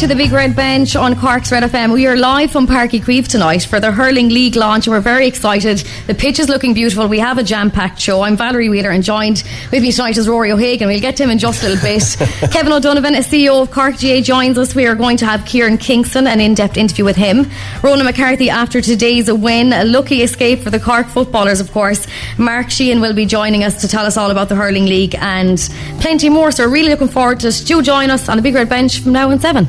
to the Big Red Bench on Cork's Red FM. We are live from Páirc Uí Chaoimh tonight for the Hurling League launch. We're very excited. The pitch is looking beautiful. We have a jam-packed show. I'm Valerie Wheeler and joined with me tonight is Ruairi O'Hagan. We'll get to him in just a little bit. Kevin O'Donovan, a CEO of Cork GAA, joins us. We are going to have Kieran Kingston, an in-depth interview with him. Ronan McCarthy, after today's win, a lucky escape for the Cork footballers, of course. Mark Sheehan will be joining us to tell us all about the Hurling League and plenty more. So, really looking forward to it. Do join us on the Big Red Bench from now on 7.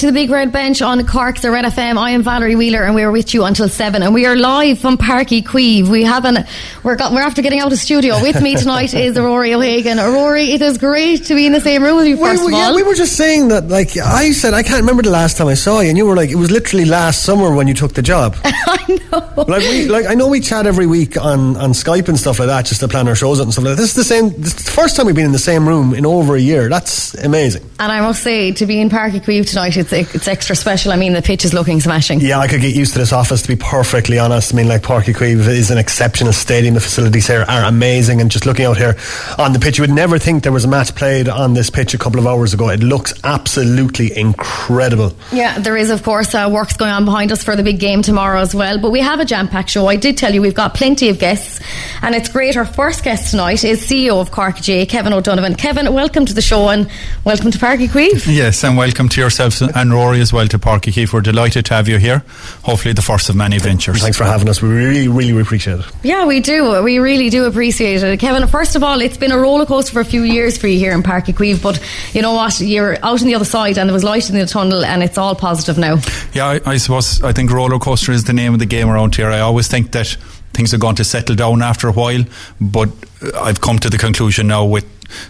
To the Big Red Bench on Cork's or Red FM. I am Valerie Wheeler and we are with you until 7 and we are live from Páirc Uí Chaoimh. We have an, we're, got, we're after getting out of studio. With me tonight is Ruairi O'Hagan. Ruairi, it is great to be in the same room with you first well, of all. Yeah, we were just saying that, like, I said, I can't remember the last time I saw you and you were like, it was literally last summer when you took the job. I know. Like, we, like, I know we chat every week on, on Skype and stuff like that just to plan our shows and stuff like that. This is the same, this is the first time we've been in the same room in over a year. That's amazing. And I must say, to be in Páirc Uí Chaoimh tonight, it's, it's extra special. I mean, the pitch is looking smashing. Yeah, I could get used to this office, to be perfectly honest. I mean, like, Páirc Uí Chaoimh is an exceptional stadium. The facilities here are amazing. And just looking out here on the pitch, you would never think there was a match played on this pitch a couple of hours ago. It looks absolutely incredible. Yeah, there is, of course, uh, works going on behind us for the big game tomorrow as well. But we have a jam packed show. I did tell you we've got plenty of guests, and it's great. Our first guest tonight is CEO of Cork GAA, Kevin O'Donovan. Kevin, welcome to the show and welcome to Páirc Uí Chaoimh. Yes, and welcome to yourselves and Ruairi as well to Páirc Uí Chaoimh. We're delighted to have you here. Hopefully, the first of many ventures. Thanks for having us. We really, really appreciate it. Yeah, we do. We really do appreciate it. Kevin, first of all, it's been a roller coaster for a few years for you here in Páirc Uí but you know what? You're out on the other side and there was light in the tunnel and it's all positive now. Yeah, I, I suppose I think roller coaster is the name of the game around here. I always think that things are going to settle down after a while, but I've come to the conclusion now with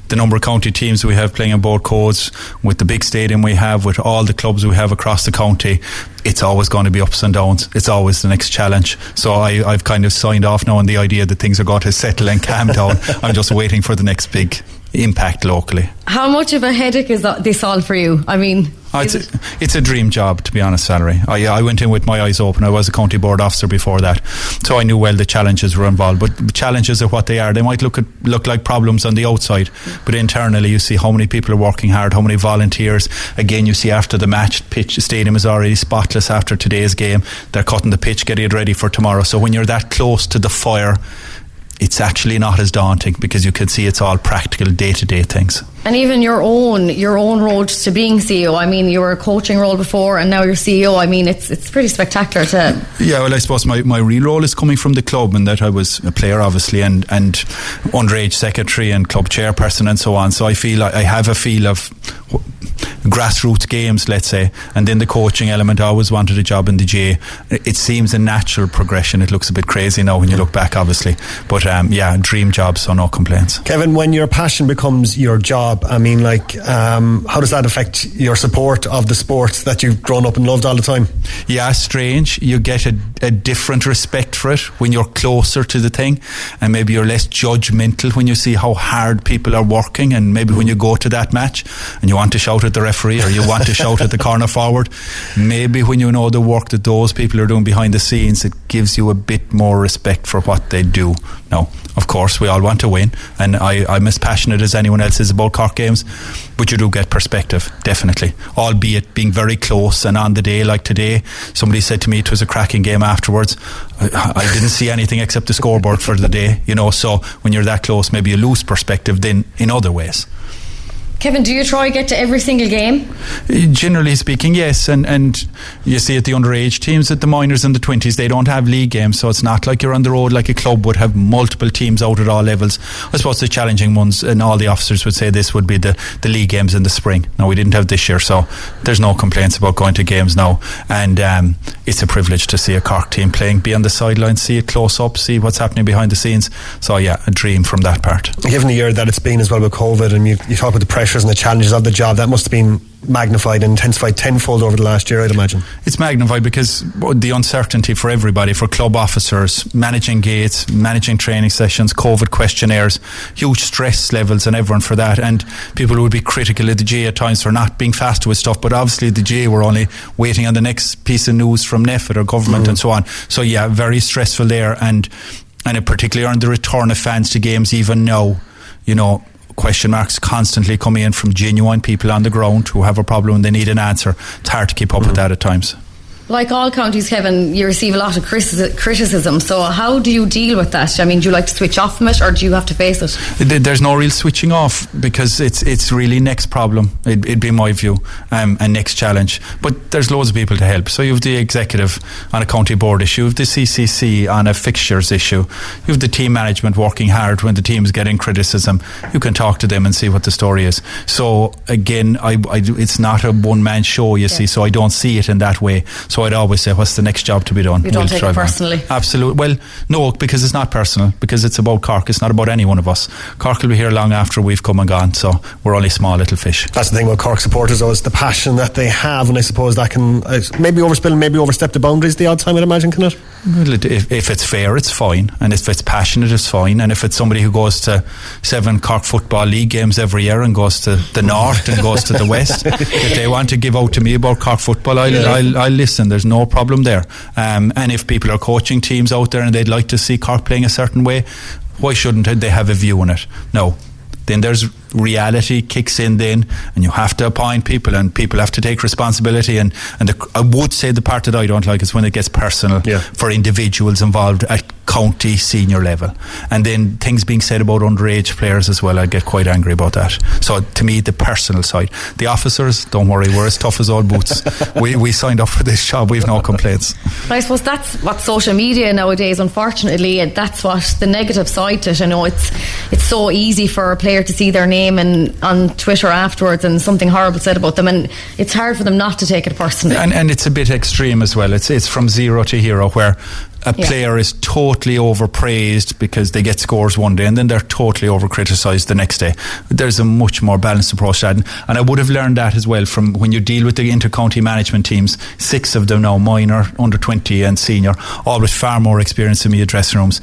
the number of county teams we have playing on both codes, with the big stadium we have, with all the clubs we have across the county, it's always going to be ups and downs. It's always the next challenge. So I, I've kind of signed off now on the idea that things are going to settle and calm down. I'm just waiting for the next big impact locally. How much of a headache is this all for you? I mean, Oh, it's, a, it's a dream job, to be honest, Valerie. I, I went in with my eyes open. I was a county board officer before that, so I knew well the challenges were involved. But challenges are what they are. They might look at, look like problems on the outside, but internally you see how many people are working hard, how many volunteers. Again, you see after the match, pitch stadium is already spotless after today's game. They're cutting the pitch, getting it ready for tomorrow. So when you're that close to the fire, it's actually not as daunting because you can see it's all practical day to day things. And even your own your own road to being CEO. I mean, you were a coaching role before, and now you're CEO. I mean, it's it's pretty spectacular to. Yeah, well, I suppose my, my real role is coming from the club, and that I was a player, obviously, and and underage secretary and club chairperson and so on. So I feel I have a feel of grassroots games, let's say, and then the coaching element. I always wanted a job in the GAA. It seems a natural progression. It looks a bit crazy now when you look back, obviously, but um, yeah, dream job, so no complaints. Kevin, when your passion becomes your job, I mean, like, um, how does that affect your support of the sport that you've grown up and loved all the time? Yeah, strange. You get a, a different respect for it when you're closer to the thing, and maybe you're less judgmental when you see how hard people are working, and maybe when you go to that match and you want to shout at the referee or you want to shout at the corner forward, maybe when you know the work that those people are doing behind the scenes, it gives you a bit more respect for what they do. Now, of course, we all want to win, and I, I'm as passionate as anyone else is about Cork games, but you do get perspective, definitely. Albeit being very close and on the day like today, somebody said to me it was a cracking game afterwards. I, I didn't see anything except the scoreboard for the day, you know, so when you're that close, maybe you lose perspective then in other ways. Kevin, do you try to get to every single game? Generally speaking, yes. And, and you see at the underage teams, at the minors and the 20s, they don't have league games. So it's not like you're on the road like a club would have multiple teams out at all levels. I suppose the challenging ones, and all the officers would say this would be the, the league games in the spring. Now, we didn't have this year, so there's no complaints about going to games now. And um, it's a privilege to see a Cork team playing, be on the sidelines, see it close up, see what's happening behind the scenes. So, yeah, a dream from that part. Given the year that it's been as well with COVID, and you, you talk about the pressures and the challenges of the job, that must have been magnified and intensified tenfold over the last year, I'd imagine. It's magnified because the uncertainty for everybody, for club officers, managing gates, managing training sessions, COVID questionnaires, huge stress levels and everyone for that. And people would be critical of the GAA at times for not being fast with stuff, but obviously the GAA were only waiting on the next piece of news from NPHET or government mm. and so on. So yeah, very stressful there and and particularly on the return of fans to games even now, you know, question marks constantly coming in from genuine people on the ground who have a problem and they need an answer. It's hard to keep up mm-hmm. with that at times. Like all counties, Kevin, you receive a lot of criticism. So, how do you deal with that? I mean, do you like to switch off from it, or do you have to face it? There's no real switching off because it's it's really next problem. It, would be my view, um, and next challenge. But there's loads of people to help. So you have the executive on a county board issue, you have the CCC on a fixtures issue, you have the team management working hard when the team's getting criticism. You can talk to them and see what the story is. So again, I, I it's not a one man show, you yeah. see. So I don't see it in that way. So so I'd always say, what's the next job to be done? You don't we'll take it personally. On. Absolutely. Well, no, because it's not personal. Because it's about Cork. It's not about any one of us. Cork will be here long after we've come and gone. So we're only small little fish. That's the thing about Cork supporters, though, is the passion that they have, and I suppose that can uh, maybe overspill, maybe overstep the boundaries the odd time. I'd imagine, can it? Well, if, if it's fair, it's fine, and if it's passionate, it's fine, and if it's somebody who goes to seven Cork football league games every year and goes to the north and goes to the west, if they want to give out to me about Cork football, I'll, yeah. I'll, I'll listen. There's no problem there. Um, and if people are coaching teams out there and they'd like to see Cork playing a certain way, why shouldn't they have a view on it? No. Then there's reality kicks in then and you have to appoint people and people have to take responsibility and, and the, I would say the part that I don't like is when it gets personal yeah. for individuals involved at county senior level. And then things being said about underage players as well I get quite angry about that. So to me the personal side. The officers don't worry we're as tough as old boots. We, we signed up for this job we've no complaints. I suppose that's what social media nowadays unfortunately and that's what the negative side to it. I know it's it's so easy for a player to see their name name and on Twitter afterwards and something horrible said about them and it's hard for them not to take it personally and, and it's a bit extreme as well it's it's from zero to hero where a yeah. player is totally overpraised because they get scores one day and then they're totally over criticised the next day. There's a much more balanced approach to that. And I would have learned that as well from when you deal with the inter-county management teams, six of them now, minor, under 20 and senior, all with far more experience in the dressing rooms.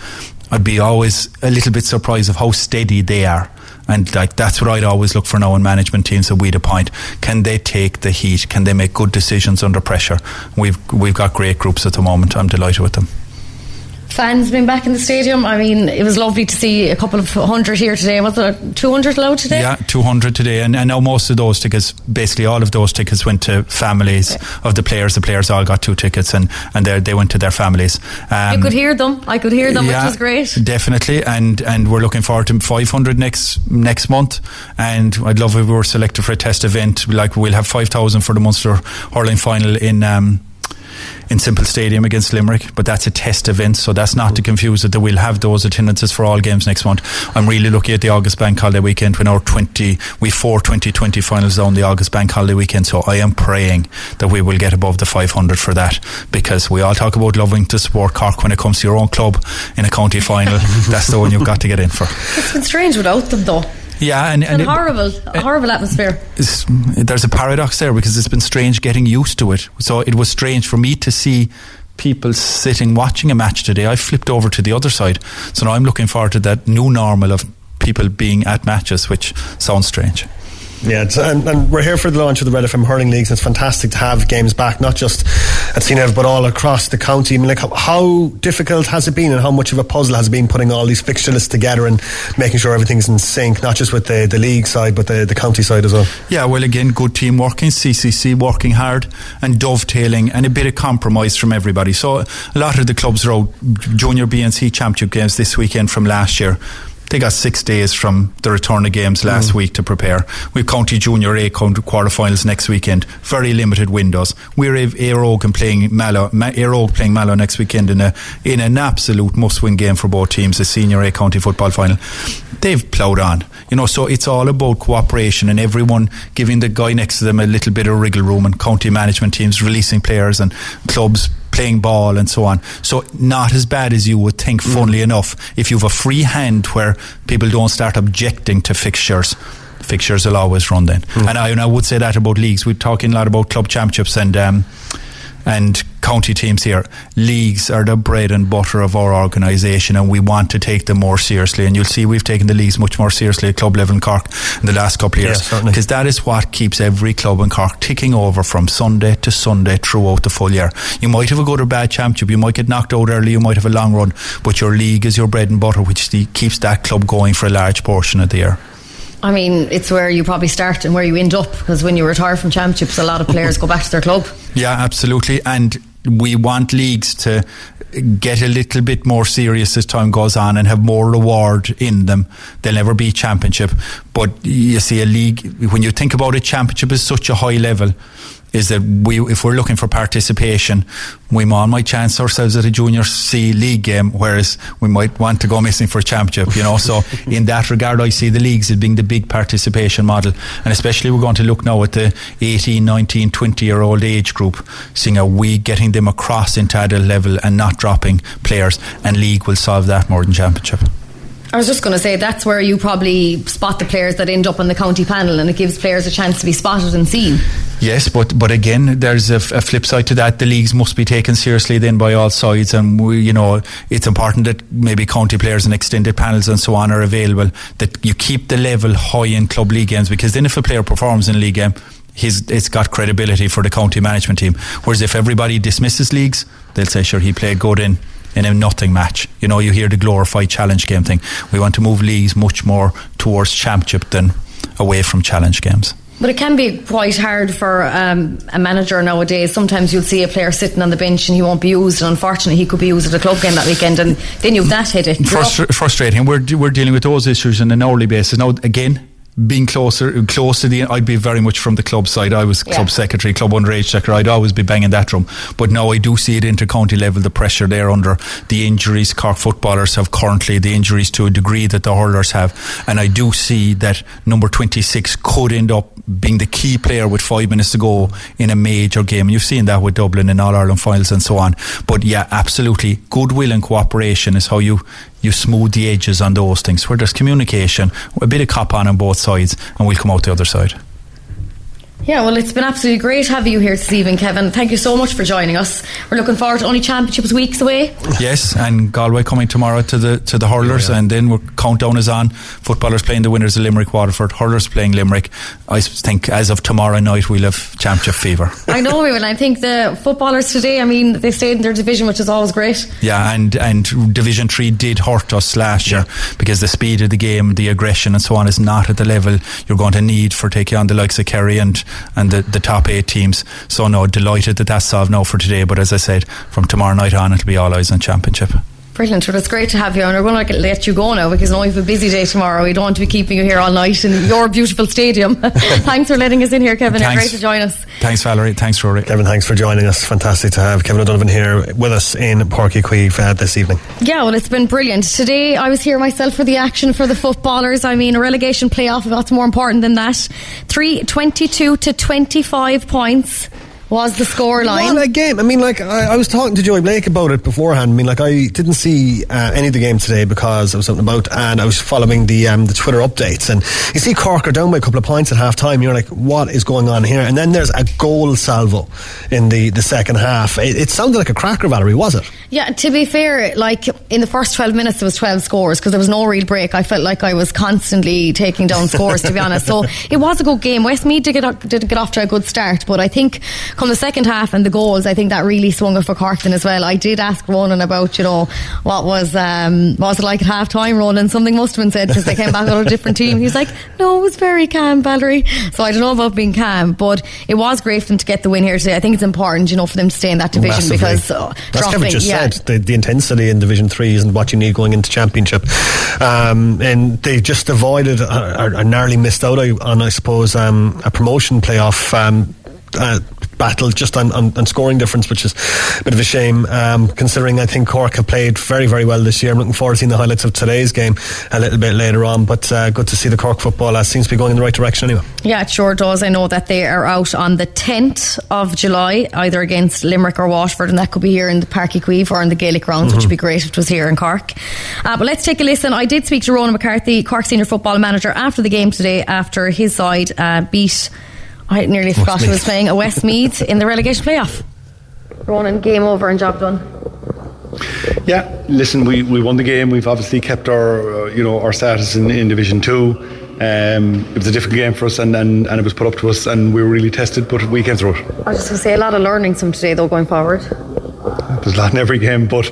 I'd be always a little bit surprised of how steady they are and like that's what I'd always look for now in management teams that we'd appoint. Can they take the heat? Can they make good decisions under pressure? We've we've got great groups at the moment. I'm delighted with them fans being back in the stadium. I mean, it was lovely to see a couple of hundred here today. Was it 200 allowed today? Yeah, 200 today. And, and now most of those tickets, basically all of those tickets went to families of the players. The players all got two tickets and, and they went to their families. Um, you could hear them. I could hear them, yeah, which was great. Definitely. And, and we're looking forward to 500 next, next month. And I'd love if we were selected for a test event. Like we'll have 5,000 for the Munster hurling final in, um, in Semple Stadium against Limerick, but that's a test event, so that's not to mm. confuse that we'll have those attendances for all games next month. I'm really looking at the August Bank Holiday weekend when our 20, we four 2020 finals on the August Bank Holiday weekend, so I am praying that we will get above the 500 for that because we all talk about loving to support Cork when it comes to your own club in a county final. that's the one you've got to get in for. It's been strange without them though. Yeah, and, and, horrible, it, horrible atmosphere. There's a paradox there because it's been strange getting used to it. So it was strange for me to see people sitting watching a match today. I flipped over to the other side, so now I'm looking forward to that new normal of people being at matches, which sounds strange. Yeah, and, and, we're here for the launch of the Red FM Hurling Leagues. It's fantastic to have games back, not just at CNF, but all across the county. I mean, like, how, how, difficult has it been and how much of a puzzle has been putting all these fixture lists together and making sure everything's in sync, not just with the, the league side, but the, the county side as well? Yeah, well, again, good team working, CCC working hard and dovetailing and a bit of compromise from everybody. So a lot of the clubs are out junior BNC championship games this weekend from last year they got six days from the return of games last mm. week to prepare. We've County Junior A county quarterfinals next weekend. Very limited windows. We're Óg playing Mallow, playing Mallow next weekend in a in an absolute must-win game for both teams. The Senior A County football final. They've ploughed on, you know. So it's all about cooperation and everyone giving the guy next to them a little bit of wriggle room and county management teams releasing players and clubs playing ball and so on. So not as bad as you would think, funnily mm. enough, if you have a free hand where people don't start objecting to fixtures fixtures will always run then. Mm. And, I, and I would say that about leagues. We're talking a lot about club championships and um, and county teams here. Leagues are the bread and butter of our organisation, and we want to take them more seriously. And you'll see we've taken the leagues much more seriously at club level in Cork in the last couple of years because yeah, that is what keeps every club in Cork ticking over from Sunday to Sunday throughout the full year. You might have a good or bad championship, you might get knocked out early, you might have a long run, but your league is your bread and butter, which keeps that club going for a large portion of the year. I mean, it's where you probably start and where you end up because when you retire from championships, a lot of players go back to their club. Yeah, absolutely. And we want leagues to get a little bit more serious as time goes on and have more reward in them. They'll never be championship. But you see, a league, when you think about a championship is such a high level, is that we, if we're looking for participation, we might chance ourselves at a junior C league game, whereas we might want to go missing for a championship, you know. so in that regard, I see the leagues as being the big participation model. And especially we're going to look now at the 18, 19, 20 year old age group, seeing are we getting them across into adult level and not dropping players. And league will solve that more than championship. I was just going to say that's where you probably spot the players that end up on the county panel, and it gives players a chance to be spotted and seen. Yes, but but again, there's a, flip side to that. The leagues must be taken seriously then by all sides, and we, you know it's important that maybe county players and extended panels and so on are available. That you keep the level high in club league games, because then if a player performs in a league game, he's it's got credibility for the county management team. Whereas if everybody dismisses leagues, they'll say, sure, he played good in in a nothing match. You know, you hear the glorified challenge game thing. We want to move leagues much more towards championship than away from challenge games. But it can be quite hard for um, a manager nowadays. Sometimes you'll see a player sitting on the bench and he won't be used, and unfortunately, he could be used at a club game that weekend, and then you've that headache. Frustra- frustrating. We're, we're dealing with those issues on an hourly basis. Now, again, being closer close to the I'd be very much from the club side. I was yeah. club secretary club underage secretary I'd always be banging that drum. But now I do see it inter county level the pressure there under the injuries. Cork footballers have currently the injuries to a degree that the hurlers have. And I do see that number 26 could end up being the key player with five minutes to go in a major game. You've seen that with Dublin in All Ireland finals and so on. But yeah absolutely. Goodwill and cooperation is how you you smooth the edges on those things where there's communication, a bit of cop on on both sides, and we'll come out the other side. Yeah, well, it's been absolutely great having you here this evening, Kevin. Thank you so much for joining us. We're looking forward to only championships weeks away. Yes, and Galway coming tomorrow to the to the hurlers, yeah, yeah. and then we're countdown is on. Footballers playing the winners of Limerick Waterford, hurlers playing Limerick. I think as of tomorrow night we'll have championship fever. I know we will. I think the footballers today. I mean, they stayed in their division, which is always great. Yeah, and and Division Three did hurt us last year because the speed of the game, the aggression, and so on is not at the level you're going to need for taking on the likes of Kerry and and the, the top eight teams. So no, delighted that that's solved now for today. But as I said, from tomorrow night on, it'll be all eyes on championship. Brilliant. Well, it's great to have you on. We're going to let you go now because I know you have a busy day tomorrow. We don't want to be keeping you here all night in your beautiful stadium. thanks for letting us in here, Kevin. Thanks. Great to join us. Thanks, Valerie. Thanks, Ruairi. Kevin, thanks for joining us. Fantastic to have Kevin O'Donovan here with us in Páirc Uí uh, this evening. Yeah, well, it's been brilliant. Today, I was here myself for the action for the footballers. I mean, a relegation playoff, what's more important than that? 3 22 to 25 points was the scoreline. What a game! I mean, like I, I, was talking to Joey Blake about it beforehand. I mean, like I didn't see uh, any of the game today because I was something about, and I was following the um, the Twitter updates. And you see Cork are down by a couple of points at half time. You're like, what is going on here? And then there's a goal salvo in the the second half. It, it sounded like a cracker, Valerie, was it? Yeah. To be fair, like in the first twelve minutes, there was twelve scores because there was no real break. I felt like I was constantly taking down scores. to be honest, so it was a good game. Westmeath did get did get off to a good start, but I think come the second half and the goals, I think that really swung it for Corkton as well. I did ask Ronan about, you know, what was um, what was it like at half time, Ronan? Something must have been said because they came back on a different team. He's like, no, it was very calm, Valerie. So I don't know about being calm, but it was great for them to get the win here today. I think it's important, you know, for them to stay in that division Massively. because uh, that's Kevin just yeah. said the, the, intensity in Division Three isn't what you need going into Championship, um, and they just avoided or, or, narrowly missed out on, I suppose, um, a promotion playoff. Um, uh, battle just on, on, on, scoring difference, which is a bit of a shame, um, considering I think Cork have played very, very well this year. I'm looking forward to seeing the highlights of today's game a little bit later on, but uh, good to see the Cork football. Uh, seems to be going in the right direction anyway. Yeah, it sure does. I know that they are out on the 10th of July, either against Limerick or Waterford, and that could be here in the Uí Chaoimh or in the Gaelic grounds, mm-hmm. which would be great if it was here in Cork. Uh, but let's take a listen. I did speak to Ronan McCarthy, Cork senior football manager, after the game today, after his side uh, beat, I nearly forgot who was playing, a Westmeath in the relegation playoff. Ronan, game over and job done. Yeah, listen, we, we won the game. We've obviously kept our uh, you know our status in, in Division Two. Um, it was a difficult game for us, and, and, and it was put up to us, and we were really tested. But we came through it. I was just going to say a lot of learnings from today, though, going forward. There's a lot in every game, but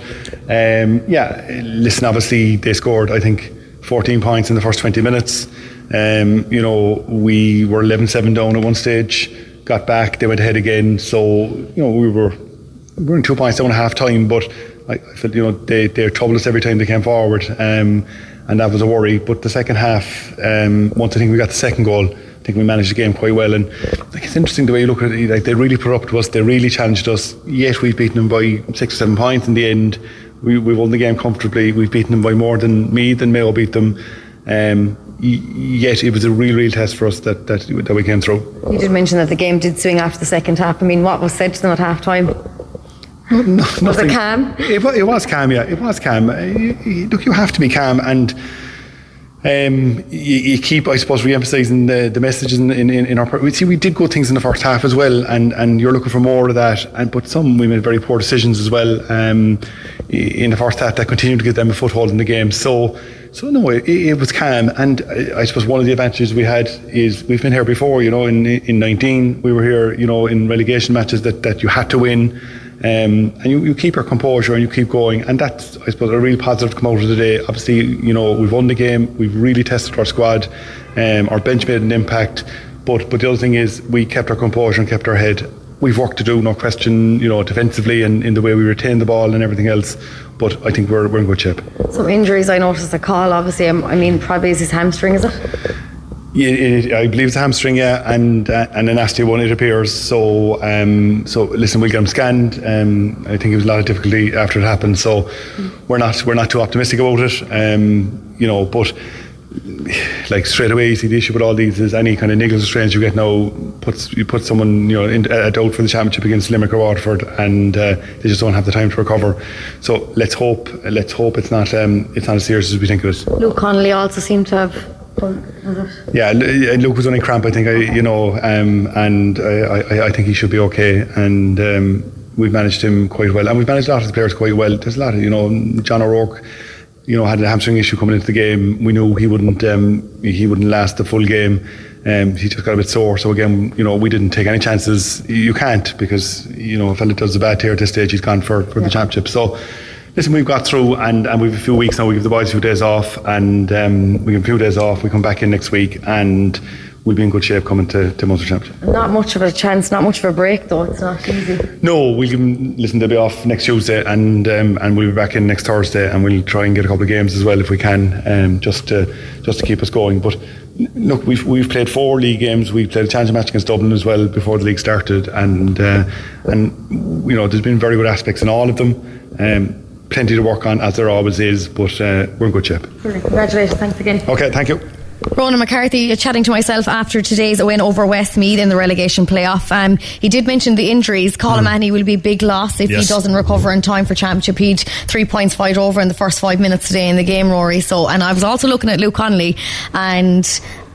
um, yeah, listen. Obviously, they scored. I think 14 points in the first 20 minutes. Um, you know, we were 11-7 down at one stage. Got back. They went ahead again. So you know, we were we were in two points down at half time, but I, I felt you know they they troubled us every time they came forward, um, and that was a worry. But the second half, um, once I think we got the second goal, I think we managed the game quite well. And like, it's interesting the way you look at it. Like they really put up to us, they really challenged us. Yet we've beaten them by six or seven points in the end. We, we won the game comfortably. We've beaten them by more than me than Mayo beat them. Um, yet it was a real, real test for us that, that that we came through. You did mention that the game did swing after the second half. I mean, what was said to them at half time? No, was it calm? It, it, was calm, yeah. It was calm. Look, you have to be calm and um, you, you, keep, I suppose, re-emphasising the, the messages in, in, in our part. We see we did good things in the first half as well, and, and you're looking for more of that. And but some we made very poor decisions as well um, in the first half that continued to give them a foothold in the game. So. So no, it, it was calm, and I, I, suppose one of the advantages we had is we've been here before. You know, in in 19 we were here. You know, in relegation matches that, that you had to win, um, and you, you keep your composure and you keep going, and that's I suppose a real positive to come out of the day. Obviously, you know we've won the game, we've really tested our squad, um, our bench made an impact, but but the other thing is we kept our composure and kept our head. We've work to do, no question, you know, defensively and in the way we retain the ball and everything else. But I think we're, we're in good shape. Some injuries I noticed. A call, obviously. I mean, probably is his hamstring, is it? I believe it's a hamstring, yeah, and uh, and a nasty one it appears. So um, so listen, we'll get him scanned. Um, I think it was a lot of difficulty after it happened. So mm. we're not we're not too optimistic about it. Um, you know, but like straight away, you see the issue with all these is any kind of niggles or strains you get now puts you put someone you know in a doubt for the championship against Limerick or Waterford, and uh, they just don't have the time to recover. So let's hope let's hope it's not um, it's not as serious as we think it is. Luke Connolly also seemed to have yeah, Luke was only cramp. I think I, you know, um, and I, I, I, think he should be okay. And um, we've managed him quite well, and we've managed a lot of the players quite well. There's a lot of, you know, John O'Rourke, you know, had a hamstring issue coming into the game. We knew he wouldn't, um, he wouldn't last the full game. Um, he just got a bit sore. So again, you know, we didn't take any chances. You can't because you know, if a fella does a bad tear at this stage, he's gone for for yeah. the championship. So listen, we've got through and, and we've a few weeks now. We give the boys a few days off and um, we give a few days off. We come back in next week and we'll be in good shape coming to, to Munster Championship. Not much of a chance, not much of a break though. It's not easy. No, we'll give them, listen, they'll be off next Tuesday and um, and we'll be back in next Thursday and we'll try and get a couple of games as well if we can, um, just to just to keep us going. But look, we've we've played four league games. We played a challenge match against Dublin as well before the league started, and uh, and you know there's been very good aspects in all of them. Um, plenty to work on, as there always is, but uh, we're in good shape. Congratulations. Thanks again. Okay, thank you. Ronan McCarthy chatting to myself after today's win over Westmeath in the relegation playoff. Um, he did mention the injuries. Colin mm. will be a big loss if yes. he doesn't recover in time for championship. He'd three points fight over in the first five minutes today in the game, Ruairi. So, and I was also looking at Luke Connolly and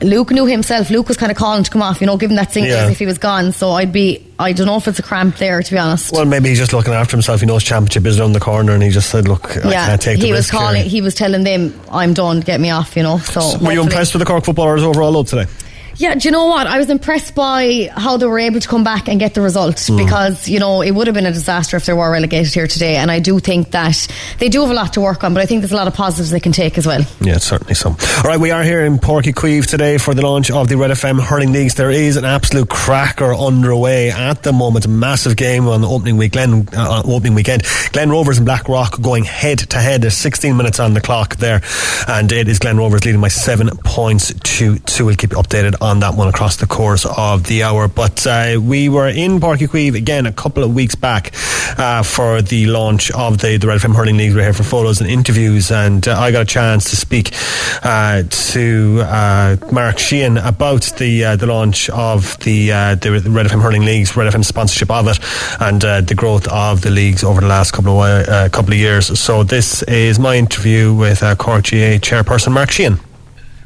Luke knew himself. Luke was kind of calling to come off, you know, given that signal yeah. as if he was gone. So I'd be, I don't know if it's a cramp there, to be honest. Well, maybe he's just looking after himself. He knows championship is around the corner, and he just said, "Look, yeah, I can't take it. he the was calling. Here. He was telling them, "I'm done. Get me off." You know. So, so were you impressed with the Cork footballers overall today? Yeah, do you know what? I was impressed by how they were able to come back and get the result mm. because, you know, it would have been a disaster if they were relegated here today. And I do think that they do have a lot to work on, but I think there's a lot of positives they can take as well. Yeah, certainly some. All right, we are here in Páirc Uí Chaoimh today for the launch of the Red FM Hurling Leagues. There is an absolute cracker underway at the moment. A massive game on the opening week, Glen, uh, opening weekend. Glen Rovers and Blackrock going head to head. There's 16 minutes on the clock there, and it is Glen Rovers leading by seven points to two. We'll keep you updated on that one across the course of the hour. But uh, we were in Uí Chaoimh again a couple of weeks back uh, for the launch of the, the Red FM Hurling League. We're here for photos and interviews, and uh, I got a chance to speak uh, to uh, Mark Sheehan about the the launch of the, the Red FM Hurling Leagues, Red FM sponsorship of it, and the growth of the leagues over the last couple of couple of years. So this is my interview with uh, Cork GAA chairperson Mark Sheehan.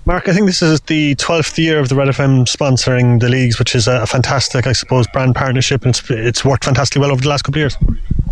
Mark, I think this is the 12th year of the Red FM sponsoring the leagues, which is a fantastic, I suppose, brand partnership, and it's, it's worked fantastically well over the last couple of years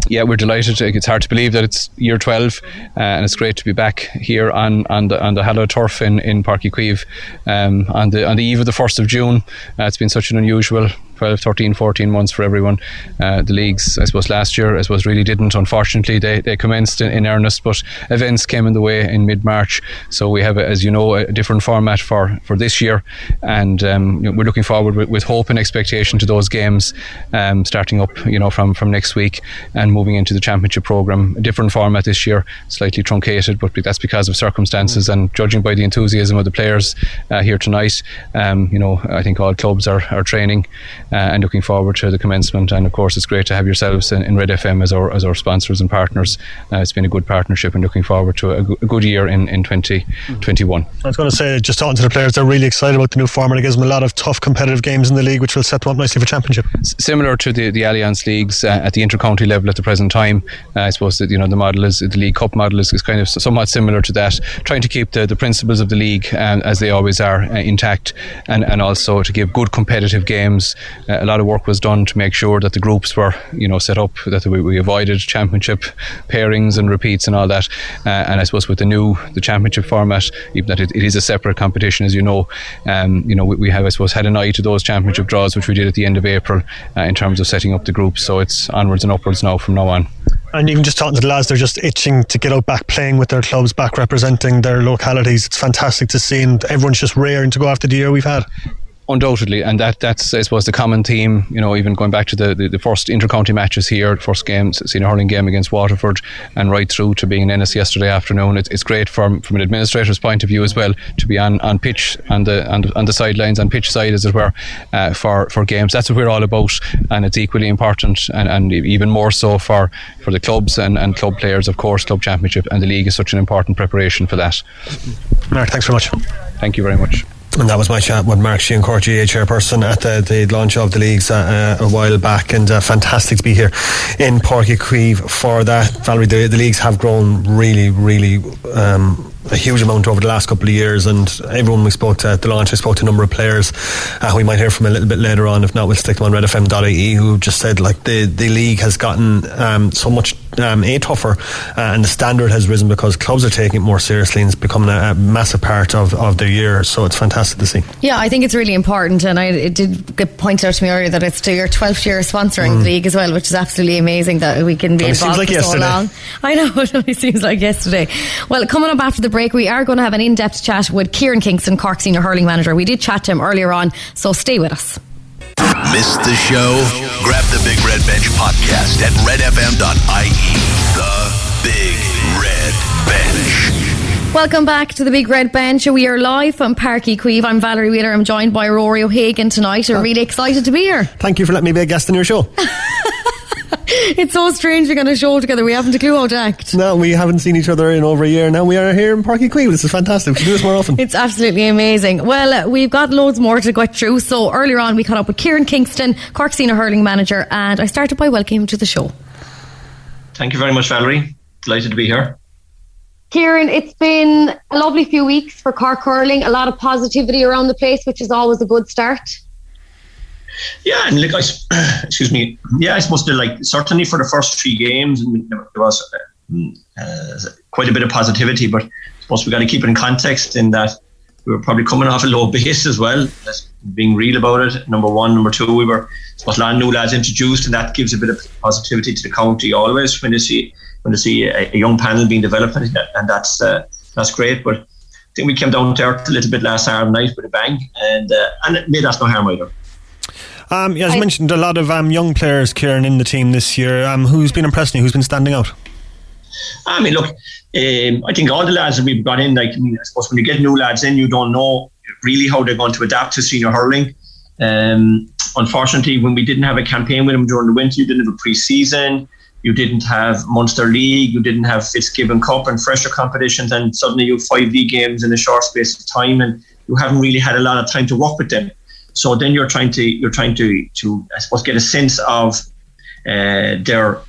yeah, we're delighted. It's hard to believe that it's year 12, uh, and it's great to be back here on, on the on the Hallow turf in in Páirc Uí um, on the on the eve of the first of June. Uh, it's been such an unusual 12, 13, 14 months for everyone. Uh, the leagues, I suppose, last year, I suppose, really didn't. Unfortunately, they, they commenced in, in earnest, but events came in the way in mid March. So we have, as you know, a different format for, for this year, and um, you know, we're looking forward with, with, hope and expectation to those games um, starting up, you know, from, from next week and moving into the championship program. A different format this year, slightly truncated, but that's because of circumstances and judging by the enthusiasm of the players uh, here tonight. Um, you know, I think all clubs are, are training uh, and looking forward to the commencement. And of course, it's great to have yourselves in, in Red FM as our as our sponsors and partners. Uh, it's been a good partnership, and looking forward to a, a good year in in 2021. I was going to say, just talking to the players, they're really excited about the new format. It gives them a lot of tough competitive games in the league, which will set them up nicely for championship. S- similar to the the Allianz leagues uh, at the intercounty level at the present time, uh, I suppose that you know the model is the League Cup model is, is kind of somewhat similar to that, trying to keep the, the principles of the league um, as they always are uh, intact, and and also to give good competitive games a lot of work was done to make sure that the groups were, you know, set up that we, we avoided championship pairings and repeats and all that. Uh, and I suppose with the new the championship format, even that it, it is a separate competition, as you know, um, you know, we, we, have I suppose had an eye to those championship draws, which we did at the end of April, uh, in terms of setting up the groups. So it's onwards and upwards now from now on. And even just talking to the lads, they're just itching to get out back playing with their clubs, back representing their localities. It's fantastic to see, and everyone's just raring to go after the year we've had undoubtedly, and that that's I suppose the common theme. You know, even going back to the, the, the first intercounty matches here, first game, senior hurling game against Waterford, and right through to being in Ennis yesterday afternoon. It's, it's great from from an administrator's point of view as well to be on, on pitch on the on the, on the sidelines on pitch side as it were uh, for for games. That's what we're all about, and it's equally important and, and even more so for for the clubs and, and club players, of course. Club championship and the league is such an important preparation for that. Mark, thanks very much. Thank you very much. And that was my chat with Mark Sheehan, GAA chairperson at the, the launch of the leagues uh, uh, a while back. And uh, fantastic to be here in Uí Chaoimh for that. Valerie, the, the leagues have grown really, really um, a huge amount over the last couple of years. And everyone we spoke to at the launch, I spoke to a number of players uh, we might hear from a little bit later on. If not, we'll stick them on redfm.ie who just said like the, the league has gotten um, so much um, a tougher uh, and the standard has risen because clubs are taking it more seriously and it's becoming a, a, massive part of, of their year. So it's fantastic to see. Yeah, I think it's really important. And I, it did get pointed out to me earlier that it's to your 12th year sponsoring mm. the league as well, which is absolutely amazing that we can be it involved like for yesterday. so long. I know, it only seems like yesterday. Well, coming up after the break, we are going to have an in depth chat with Kieran Kingston, Cork Senior Hurling Manager. We did chat to him earlier on, so stay with us. Missed the show? Grab the Big Red Bench podcast at redfm.ie. The Big Red Bench. Welcome back to the Big Red Bench. We are live from Uí Chaoimh. I'm Valerie Wheeler. I'm joined by Ruairi O'Hagan tonight. We're uh, really excited to be here. Thank you for letting me be a guest on your show. it's so strange being on a show together. We haven't a clue how to act. No, we haven't seen each other in over a year. Now we are here in Páirc Uí Chaoimh. This is fantastic. We should do this more often. It's absolutely amazing. Well, uh, we've got loads more to get through. So earlier on, we caught up with Kieran Kingston, Cork Senior Hurling Manager, and I started by welcoming him to the show. Thank you very much, Valerie. Delighted to be here. Kieran, it's been a lovely few weeks for Cork hurling. A lot of positivity around the place, which is always a good start. Yeah, and like I, excuse me, yeah, I suppose like certainly for the first three games, there was uh, quite a bit of positivity. But I suppose we got to keep it in context in that we were probably coming off a low base as well. That's being real about it. Number one, number two, we were suppose a lot of new lads introduced, and that gives a bit of positivity to the county always when you see when you see a, a young panel being developed, and that's uh, that's great. But I think we came down to earth a little bit last Saturday night with a bang, and uh, and it made us no harm either. Um, as I, mentioned, a lot of um, young players, Kieran, in the team this year. Um, who's been impressing you? Who's been standing out? I mean, look, um, I think all the lads that we've got in, like, I mean, I suppose when you get new lads in, you don't know really how they're going to adapt to senior hurling. Um, unfortunately, when we didn't have a campaign with them during the winter, you didn't have a pre-season, you didn't have Munster League, you didn't have Fitzgibbon Cup and fresher competitions, and suddenly you have five league games in a short space of time, and you haven't really had a lot of time to work with them. So then you're trying to you're trying to to I suppose get a sense of uh, their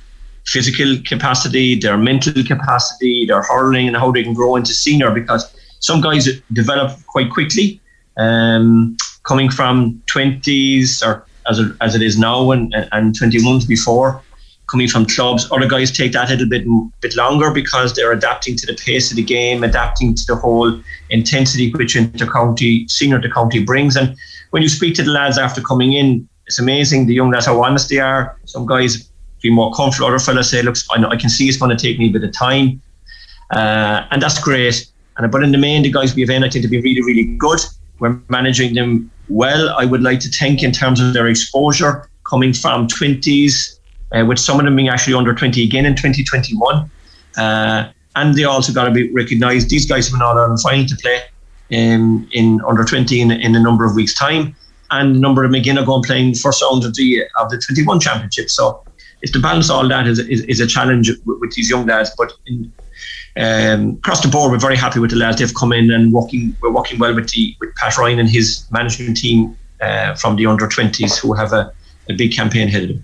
physical capacity, their mental capacity, their hurling, and how they can grow into senior. Because some guys develop quite quickly, um, coming from twenties or as it, as it is now and and twenty ones before. Coming from clubs, other guys take that a little bit bit longer because they're adapting to the pace of the game, adapting to the whole intensity which inter-county, senior to county brings. And when you speak to the lads after coming in, it's amazing the young lads how honest they are. Some guys feel more comfortable. Other fellas say, "Look, I, know, I can see it's going to take me a bit of time," uh, and that's great. And but in the main, the guys we've in, I think, to be really, really good. We're managing them well. I would like to think in terms of their exposure coming from twenties, uh, with some of them being actually under twenty again in 2021. Uh, and they also got to be recognised. These guys have an All Ireland final to play in in under 20 in, in a number of weeks' time, and a number of McGinn are going playing first round of the of the 21 championship. So it's to balance all that is, is, is a challenge with, with, these young lads. But in, um, across the board, we're very happy with the lads. They've come in and working. We're working well with the with Pat Ryan and his management team uh, from the under 20s who have a, a big campaign ahead of them.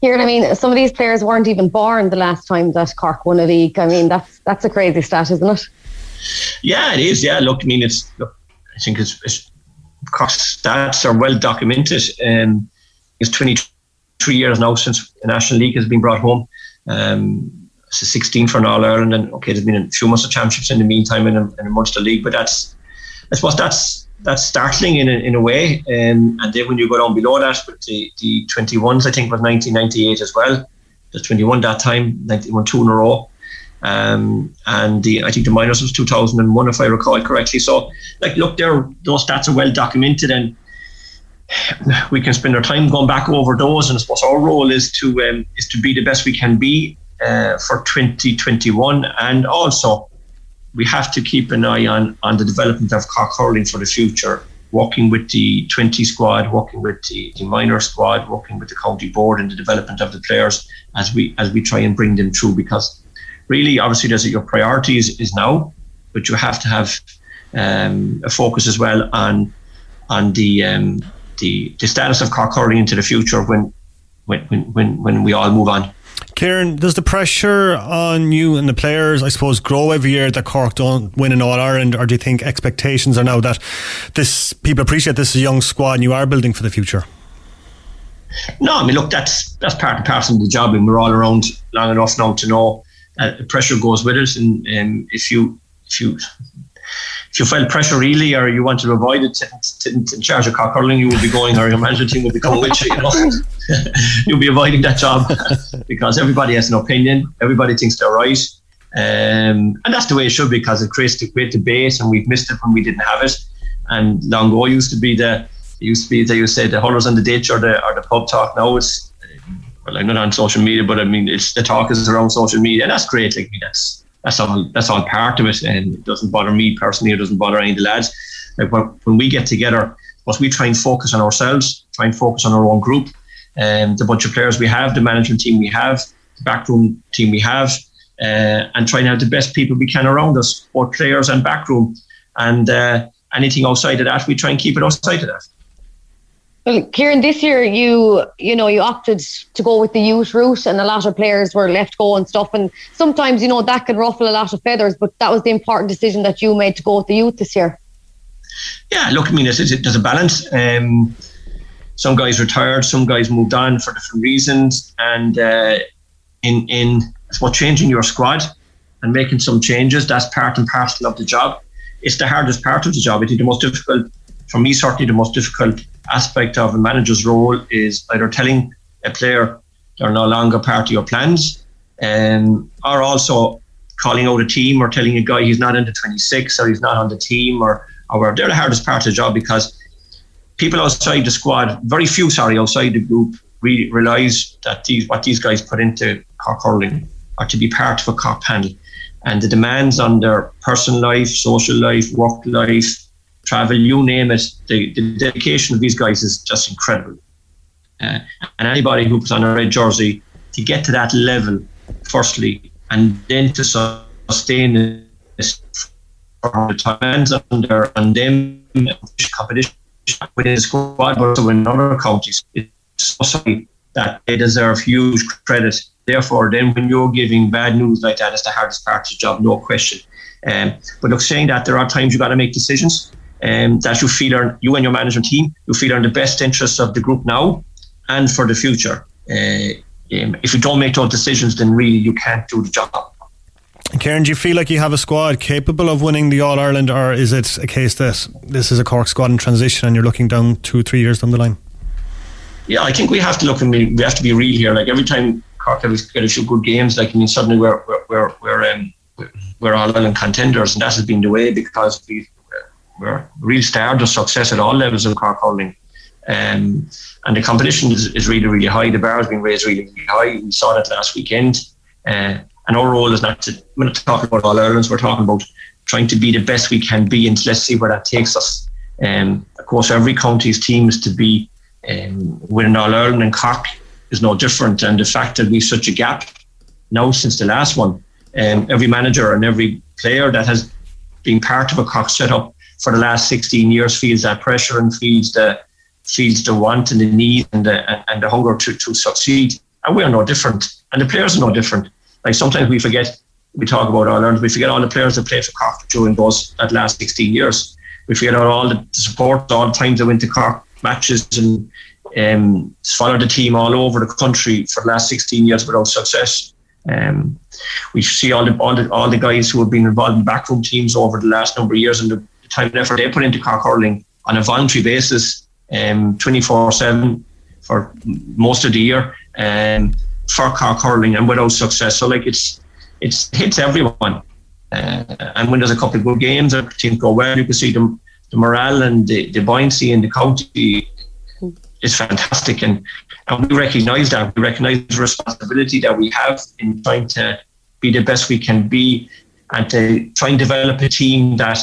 Here, I mean, some of these players weren't even born the last time that Cork won a league. I mean, that's that's a crazy stat, isn't it? Yeah, it is. Yeah, look, I mean, it's. Look, I think it's, it's stats are well documented. Um, it's 23 years now since the National League has been brought home. Um, it's a 16 for an All Ireland, and okay, there's been a few months of championships in the meantime in a, in a Munster League, but that's, I suppose that's that's startling in a, in a way. Um, and then when you go down below that, with the, the 21s, I think was 1998 as well. The 21 that time, 91 two in a row. Um, and the I think the minors was 2001 if I recall correctly. So like look there those stats are well documented and we can spend our time going back over those. And I suppose our role is to um, is to be the best we can be uh, for 2021 and also we have to keep an eye on on the development of Cork hurling for the future working with the 20 squad working with the, the minor squad working with the county board and the development of the players as we as we try and bring them through. Because really, obviously, there's your priorities is now, but you have to have um, a focus as well on on the um, the, the status of Cork hurling into the future when when when when we all move on. Kieran, does the pressure on you and the players, I suppose, grow every year that Cork don't win in All Ireland, or do you think expectations are now that this people appreciate this is a young squad and you are building for the future? No, I mean, look, that's that's part and parcel of the job, and we're all around long enough now to know uh, pressure goes with it. And um, if you if you if you felt pressure really, or you want to avoid it, in charge of Cork you will be going, or your management team will be coming with you. You know, you'll be avoiding that job because everybody has an opinion. Everybody thinks they're right, um, and that's the way it should be because it creates a great debate, and we've missed it when we didn't have it. And long ago, used to be the used to be used to say the hullers on the ditch or the or the pub talk. Now it's well, I'm not on social media, but I mean, it's the talk is around social media, and that's great. Like, that's that's all that's all part of it, and it doesn't bother me personally. It doesn't bother any of the lads. Like when, we get together, what we try and focus on ourselves, try and focus on our own group, and the bunch of players we have, the management team we have, the backroom team we have, uh, and try and have the best people we can around us, both players and backroom, and uh, anything outside of that, we try and keep it outside of that. Well, Kieran, this year you you know you opted to go with the youth route, and a lot of players were left go and stuff. And sometimes you know that can ruffle a lot of feathers, but that was the important decision that you made to go with the youth this year. Yeah, look, I mean, there's, there's a balance. Um, some guys retired, some guys moved on for different reasons, and uh, in in what changing your squad and making some changes, that's part and parcel of the job. It's the hardest part of the job. I think the most difficult, for me, certainly the most difficult aspect of a manager's role is either telling a player they're no longer part of your plans, um, or also calling out a team or telling a guy he's not into 26 or he's not on the team or or they're the hardest part of the job because people outside the squad, very few, sorry, outside the group, really realise that these what these guys put into Cork hurling or to be part of a Cork panel. And the demands on their personal life, social life, work life, travel, you name it, the, the dedication of these guys is just incredible. Uh, and anybody who puts on a red jersey to get to that level, firstly, and then to sustain this for the times under on them competition within the squad, but also in other counties. It's so that they deserve huge credit. Therefore, then when you're giving bad news like that, it's the hardest part of the job, no question. Um, but look, saying that, there are times you've got to make decisions um, that you feel are you and your management team you feel are in the best interests of the group now and for the future. Uh, um, if you don't make those decisions, then really you can't do the job. Kieran, do you feel like you have a squad capable of winning the All Ireland, or is it a case that this is a Cork squad in transition and you're looking down two, three years down the line? Yeah, I think we have to look and we, have to be real here. Like every time Cork get a few good games, like I mean, suddenly we're we're we're we're, um, we're All Ireland contenders, and that has been the way because we we're real starved of success at all levels of Cork hurling. Um, and the competition is, is, really, really high. The bar has been raised really, really high. We saw that last weekend. Uh, and our role is not to, we're not talking about All Irelands, we're talking about trying to be the best we can be, and let's see where that takes us. Um, of course, every county's team is to be um, winning All Ireland, and Cork is no different. And the fact that we've such a gap now since the last one, um, every manager and every player that has been part of a Cork setup for the last 16 years feels that pressure and feels the feels the want and the need and the and the hunger to, to succeed. And we are no different. And the players are no different. Like sometimes we forget we talk about Ireland, we forget all the players that played for Cork during those that last 16 years. We forget all the support, all the times they went to Cork matches and um, followed the team all over the country for the last 16 years without success. Um, we see all the, all the all the guys who have been involved in backroom teams over the last number of years and the time and effort they put into Cork hurling on a voluntary basis, um, 24/7 for most of the year, um, for Cork hurling and without success. So like it's it's hits everyone. Uh, and when there's a couple of good games, and teams go well, you can see the, the morale and the, the buoyancy in the county is fantastic. And, and we recognise that. We recognise the responsibility that we have in trying to be the best we can be and to try and develop a team that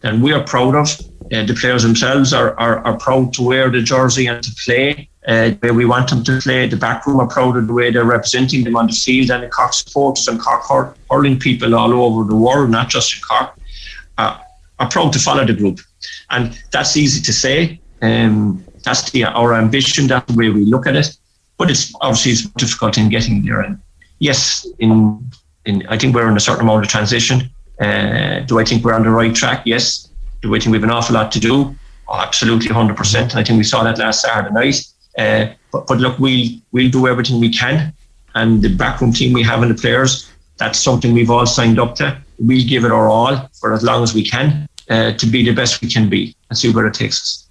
that we are proud of. Uh, the players themselves are, are, are proud to wear the jersey and to play uh, we want them to play. The backroom are proud of the way they're representing them on the field, and the Cork supporters and Cork hurling people all over the world, not just in Cork, uh, are proud to follow the group. And that's easy to say. Um, that's the, our ambition. That's the way we look at it. But it's obviously it's difficult in getting there. And yes, in in I think we're in a certain amount of transition. Uh, do I think we're on the right track? Yes. Do I think we have an awful lot to do? Oh, absolutely, 100%. And I think we saw that last Saturday night. Uh, but, but look, we'll, we'll do everything we can. And the backroom team we have and the players, that's something we've all signed up to. We'll give it our all for as long as we can uh, to be the best we can be and see where it takes us.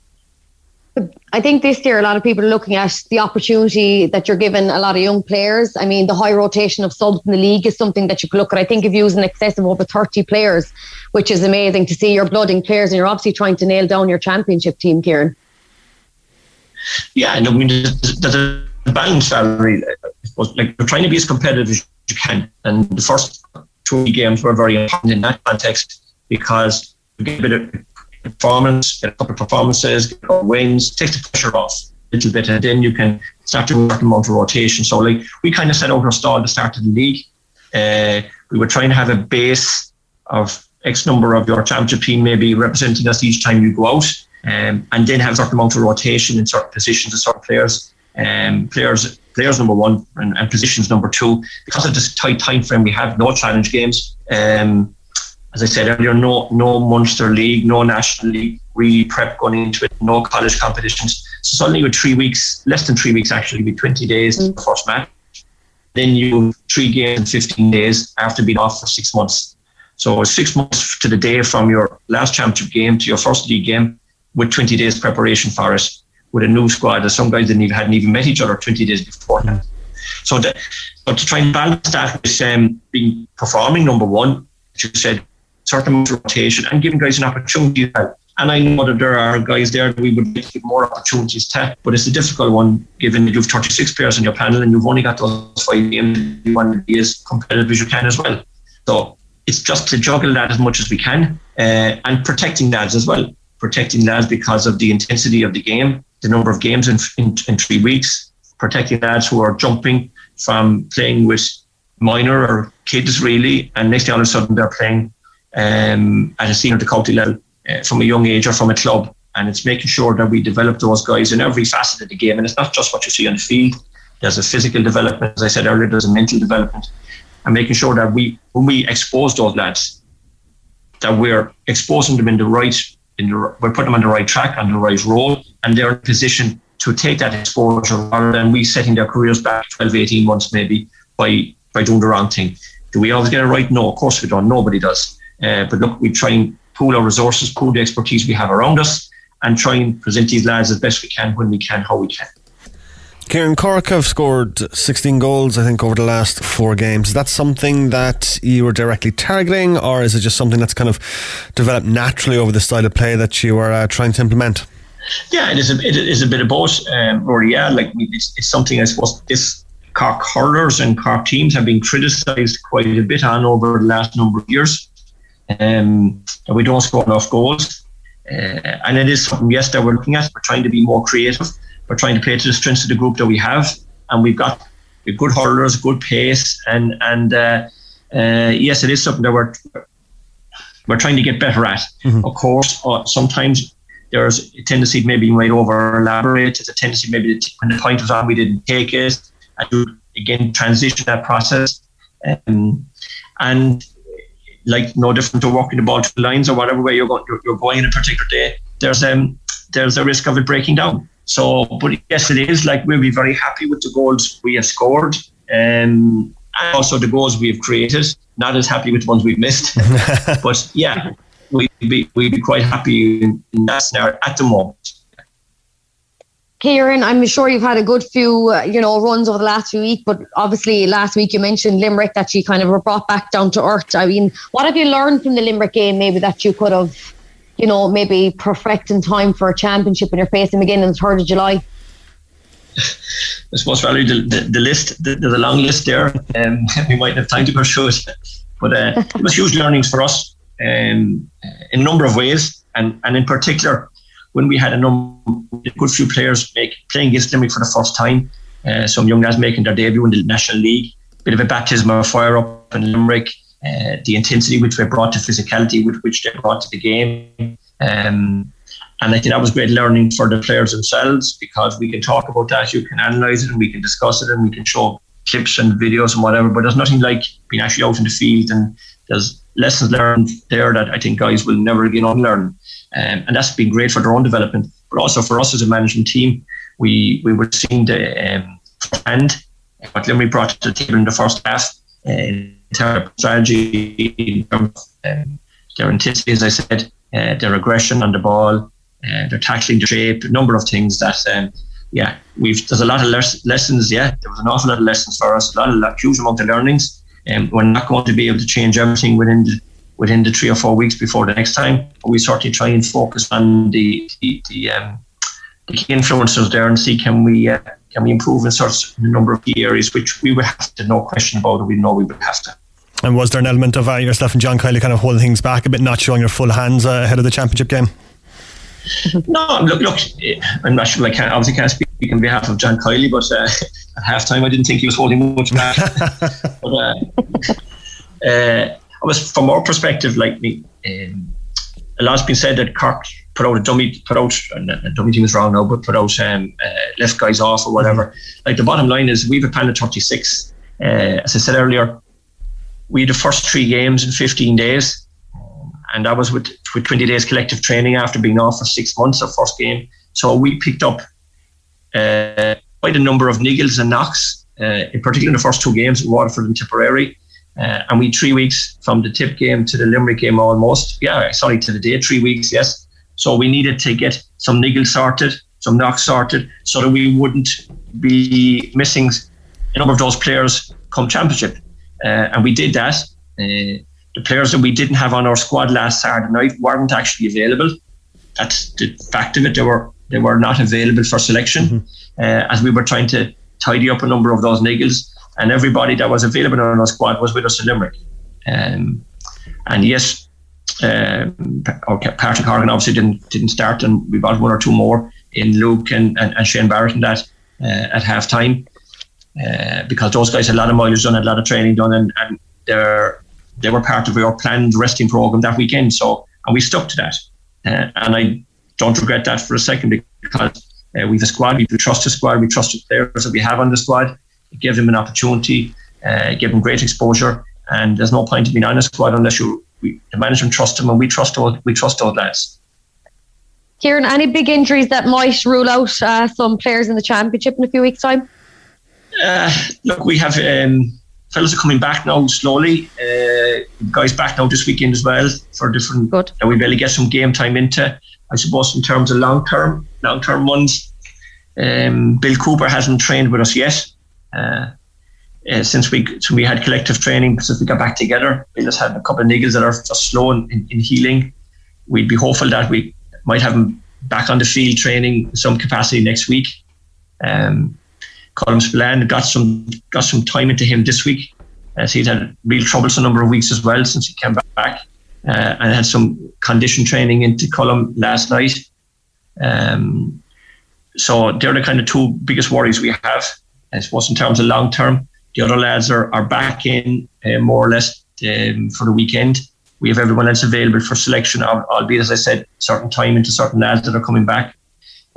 I think this year a lot of people are looking at the opportunity that you're given a lot of young players. I mean, the high rotation of subs in the league is something that you could look at. I think if you use an excess of over 30 players, which is amazing to see your blooding players, and you're obviously trying to nail down your championship team, Kieran. Yeah, and I mean, there's a balance salary. Was like, you're trying to be as competitive as you can. And the first two games were very important in that context because you get a bit of performance, get a couple of performances, get a wins, take the pressure off a little bit, and then you can start to work amount of rotation. So, like we kind of set out our stall at the start of the league. Uh, we were trying to have a base of X number of your championship team maybe representing us each time you go out, um, and then have a certain amount of rotation in certain positions of certain players. Um, players, players number one, and, and, positions number two. Because of this tight time frame, we have no challenge games. Um, as I said earlier, no no Munster League, no National League really prep going into it, no college competitions. So suddenly with three weeks, less than three weeks actually, be 20 days mm. the first match. Then you three games in 15 days after being off for six months. So six months to the day from your last championship game to your first league game with 20 days preparation for it with a new squad. As some guys didn't even hadn't even met each other 20 days before that. So, the, but to try and balance that with um, being performing number one, as you said, certain rotation and giving guys an opportunity. and I know that there are guys there that we would give more opportunities to, but it's a difficult one given that you've 36 players on your panel and you've only got those five games. You want to be as competitive as you can as well. So it's just to juggle that as much as we can uh, and protecting lads as well. Protecting lads because of the intensity of the game, the number of games in, in, in three weeks, protecting lads who are jumping from playing with minor or kids really, and next thing all of a sudden they're playing um, at a senior to county level uh, from a young age or from a club. And it's making sure that we develop those guys in every facet of the game. And it's not just what you see on the field. There's a physical development, as I said earlier. There's a mental development, and making sure that we, when we expose those lads, that we're exposing them in the right, in the we're putting them on the right track, on the right role, and they're in position to take that exposure rather than we setting their careers back 12, 18 months maybe by by doing the wrong thing. Do we always get it right? No, of course we don't. Nobody does. Uh, but look, we try and pool our resources, pool the expertise we have around us, and try and present these lads as best we can when we can, how we can. Kieran Cork have scored 16 goals, I think, over the last four games. Is that something that you were directly targeting, or is it just something that's kind of developed naturally over the style of play that you are uh, trying to implement? Yeah, it is a, it is a bit of both, um, or yeah, like it's, it's something I suppose this Cork hurlers and Cork teams have been criticised quite a bit on over the last number of years. Um, and we don't score enough goals. Uh, and it is something, yes, that we're looking at. We're trying to be more creative. We're trying to play to the strengths of the group that we have. And we've got we've good hurlers, good pace. And, and uh, uh, yes, it is something that we're, we're trying to get better at. Mm-hmm. Of course, uh, sometimes there's a tendency maybe you might over elaborate. There's a tendency maybe when the point was on, we didn't take it and again transition that process. Um, and like no different to walking the ball to the lines or whatever way you're going, you're, you're going in a particular day. There's um there's a risk of it breaking down. So, but yes, it is. Like we'll be very happy with the goals we have scored, um, and also the goals we have created. Not as happy with the ones we've missed, but yeah, we'd be we'd be quite happy in, in that scenario at the moment. Kieran, I'm sure you've had a good few, uh, you know, runs over the last few weeks, but obviously last week you mentioned Limerick that you kind of were brought back down to earth. I mean, what have you learned from the Limerick game maybe that you could have, you know, maybe perfect in time for a championship when you're facing again on the 3rd of July? I suppose, Valerie, the, the, the list, the, there's a long list there, um, we might have time to through it. But uh, it was huge learnings for us um, in a number of ways, and, and in particular, when we had a number, good few players make, playing against Limerick for the first time, uh, some young lads making their debut in the National League, bit of a baptism of fire up in Limerick, uh, the intensity which they brought to physicality, with which they brought to the game. Um, and I think that was great learning for the players themselves because we can talk about that, you can analyse it, and we can discuss it, and we can show clips and videos and whatever. But there's nothing like being actually out in the field, and there's lessons learned there that I think guys will never again unlearn. Um, and that's been great for their own development, but also for us as a management team. We we were seeing the um, trend what Limerick brought to the table in the first half uh, in terms of strategy, in terms of, um, their intensity, as I said, uh, their aggression on the ball, uh, their tackling, the shape, a number of things that. Um, yeah, we've there's a lot of les- lessons. Yeah, there was an awful lot of lessons for us, a lot of huge amount of learnings. And um, we're not going to be able to change everything within the within the three or four weeks before the next time. But we certainly try and focus on the the, the, um, the key influencers there and see can we uh, can we improve in sort of a number of key areas which we would have to no question about it. We know we would have to. And was there an element of uh, yourself and John Kiely kind of holding things back a bit, not showing your full hands uh, ahead of the championship game? no, look, look, I'm not sure. I can't obviously can't speak on behalf of John Kiely, but uh, at halftime I didn't think he was holding much back. but, uh, uh, I was from our perspective, like me, um, a lot's been said that Cork put out a dummy, put out and a dummy team is wrong now, but put out um, uh, left guys off or whatever. Like the bottom line is, we have a plan of 36. Uh, as I said earlier, we had the first three games in 15 days, and that was with with 20 days collective training after being off for six months. Our first game, so we picked up uh, quite a number of niggles and knocks, uh, in particular in the first two games, Waterford and Tipperary. Uh, and we three weeks from the tip game to the Limerick game almost. Yeah, sorry, to the day, three weeks, yes. So we needed to get some niggles sorted, some knocks sorted, so that we wouldn't be missing a number of those players come championship. Uh, and we did that. Uh, the players that we didn't have on our squad last Saturday night weren't actually available. that's the fact of it. They were they were not available for selection mm-hmm. uh, as we were trying to tidy up a number of those niggles, and everybody that was available on our squad was with us in Limerick. Um, and yes, um, okay, Patrick Horgan obviously didn't didn't start, and we brought one or two more in Luke and, and, and Shane Barrett and that uh, at half time. Uh, because those guys had a lot of mileage done, had a lot of training done, and, and they're they were part of our planned resting program that weekend. So and we stuck to that, uh, and I don't regret that for a second because uh, we've a squad, we've trust the squad, we trust the players that we have on the squad. It gave them an opportunity, uh, gave them great exposure, and there's no point in being on a squad unless you we, the management trust them, and we trust all we trust all lads. Kieran, any big injuries that might rule out uh, some players in the championship in a few weeks' time? Uh, look, we have um, fellas are coming back now slowly. Uh, guys back now this weekend as well for different. Good. Uh, we barely get some game time into. I suppose in terms of long term, long term ones. Um, Bill Cooper hasn't trained with us yet. Uh, uh, since we since we had collective training, since we got back together, Bill has had a couple of niggles that are just slow in, in, in healing. We'd be hopeful that we might have him back on the field training some capacity next week. Um, Colm Spillane got some got some time into him this week. As he's had real troublesome number of weeks as well since he came back, uh, and had some condition training into Colm last night. Um, so they're the kind of two biggest worries we have. I suppose in terms of long term, the other lads are, are back in uh, more or less um, for the weekend. We have everyone else available for selection, albeit as I said, certain time into certain lads that are coming back.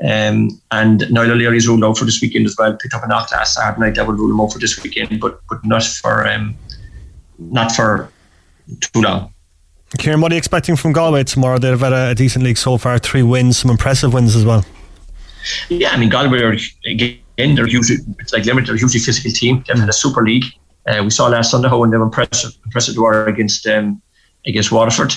Um, and Niall O'Leary is ruled out for this weekend as well. Picked up a knock last Saturday night. That will rule him out for this weekend, but but not for um, not for too long. Kieran, what are you expecting from Galway tomorrow? They've had a, a decent league so far, three wins, some impressive wins as well. Yeah, I mean Galway are again they're hugely it's like Limerick, they're a hugely physical team. They've had a super league. Uh, we saw last Sunday how they were impressive impressive they were against um, against Waterford.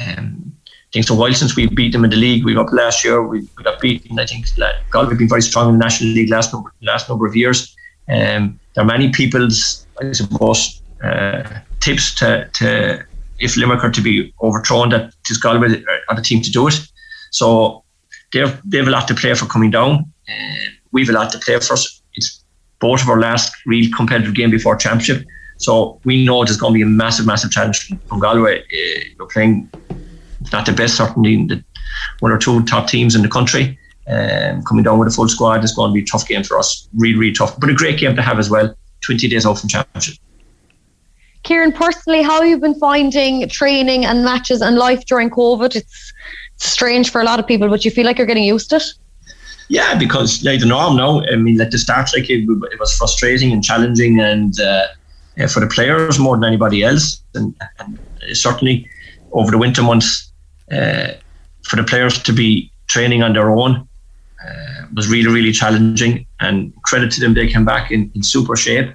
Um, I think it's a while since we beat them in the league. We got last year. We, we got beaten. I think Galway have been very strong in the National League last number last number of years. Um, there are many people's, I suppose, uh, tips to, to if Limerick are to be overthrown, that it is Galway are the team to do it. So they've they've a lot to play for coming down. Uh, we've a lot to play for. It's both of our last real competitive game before championship. So we know there's going to be a massive, massive challenge from, from Galway. Uh, you're playing not the best, certainly the one or two top teams in the country. Um, coming down with a full squad is going to be a tough game for us. Really, really tough, but a great game to have as well. 20 days off from championship. Kieran, personally, how you've been finding training and matches and life during COVID? It's strange for a lot of people, but you feel like you're getting used to it? Yeah, because like the norm now, I mean, like the start, like it, it was frustrating and challenging, and uh, for the players more than anybody else, and, and certainly over the winter months, uh, for the players to be training on their own uh, was really, really challenging. And credit to them, they came back in, in super shape.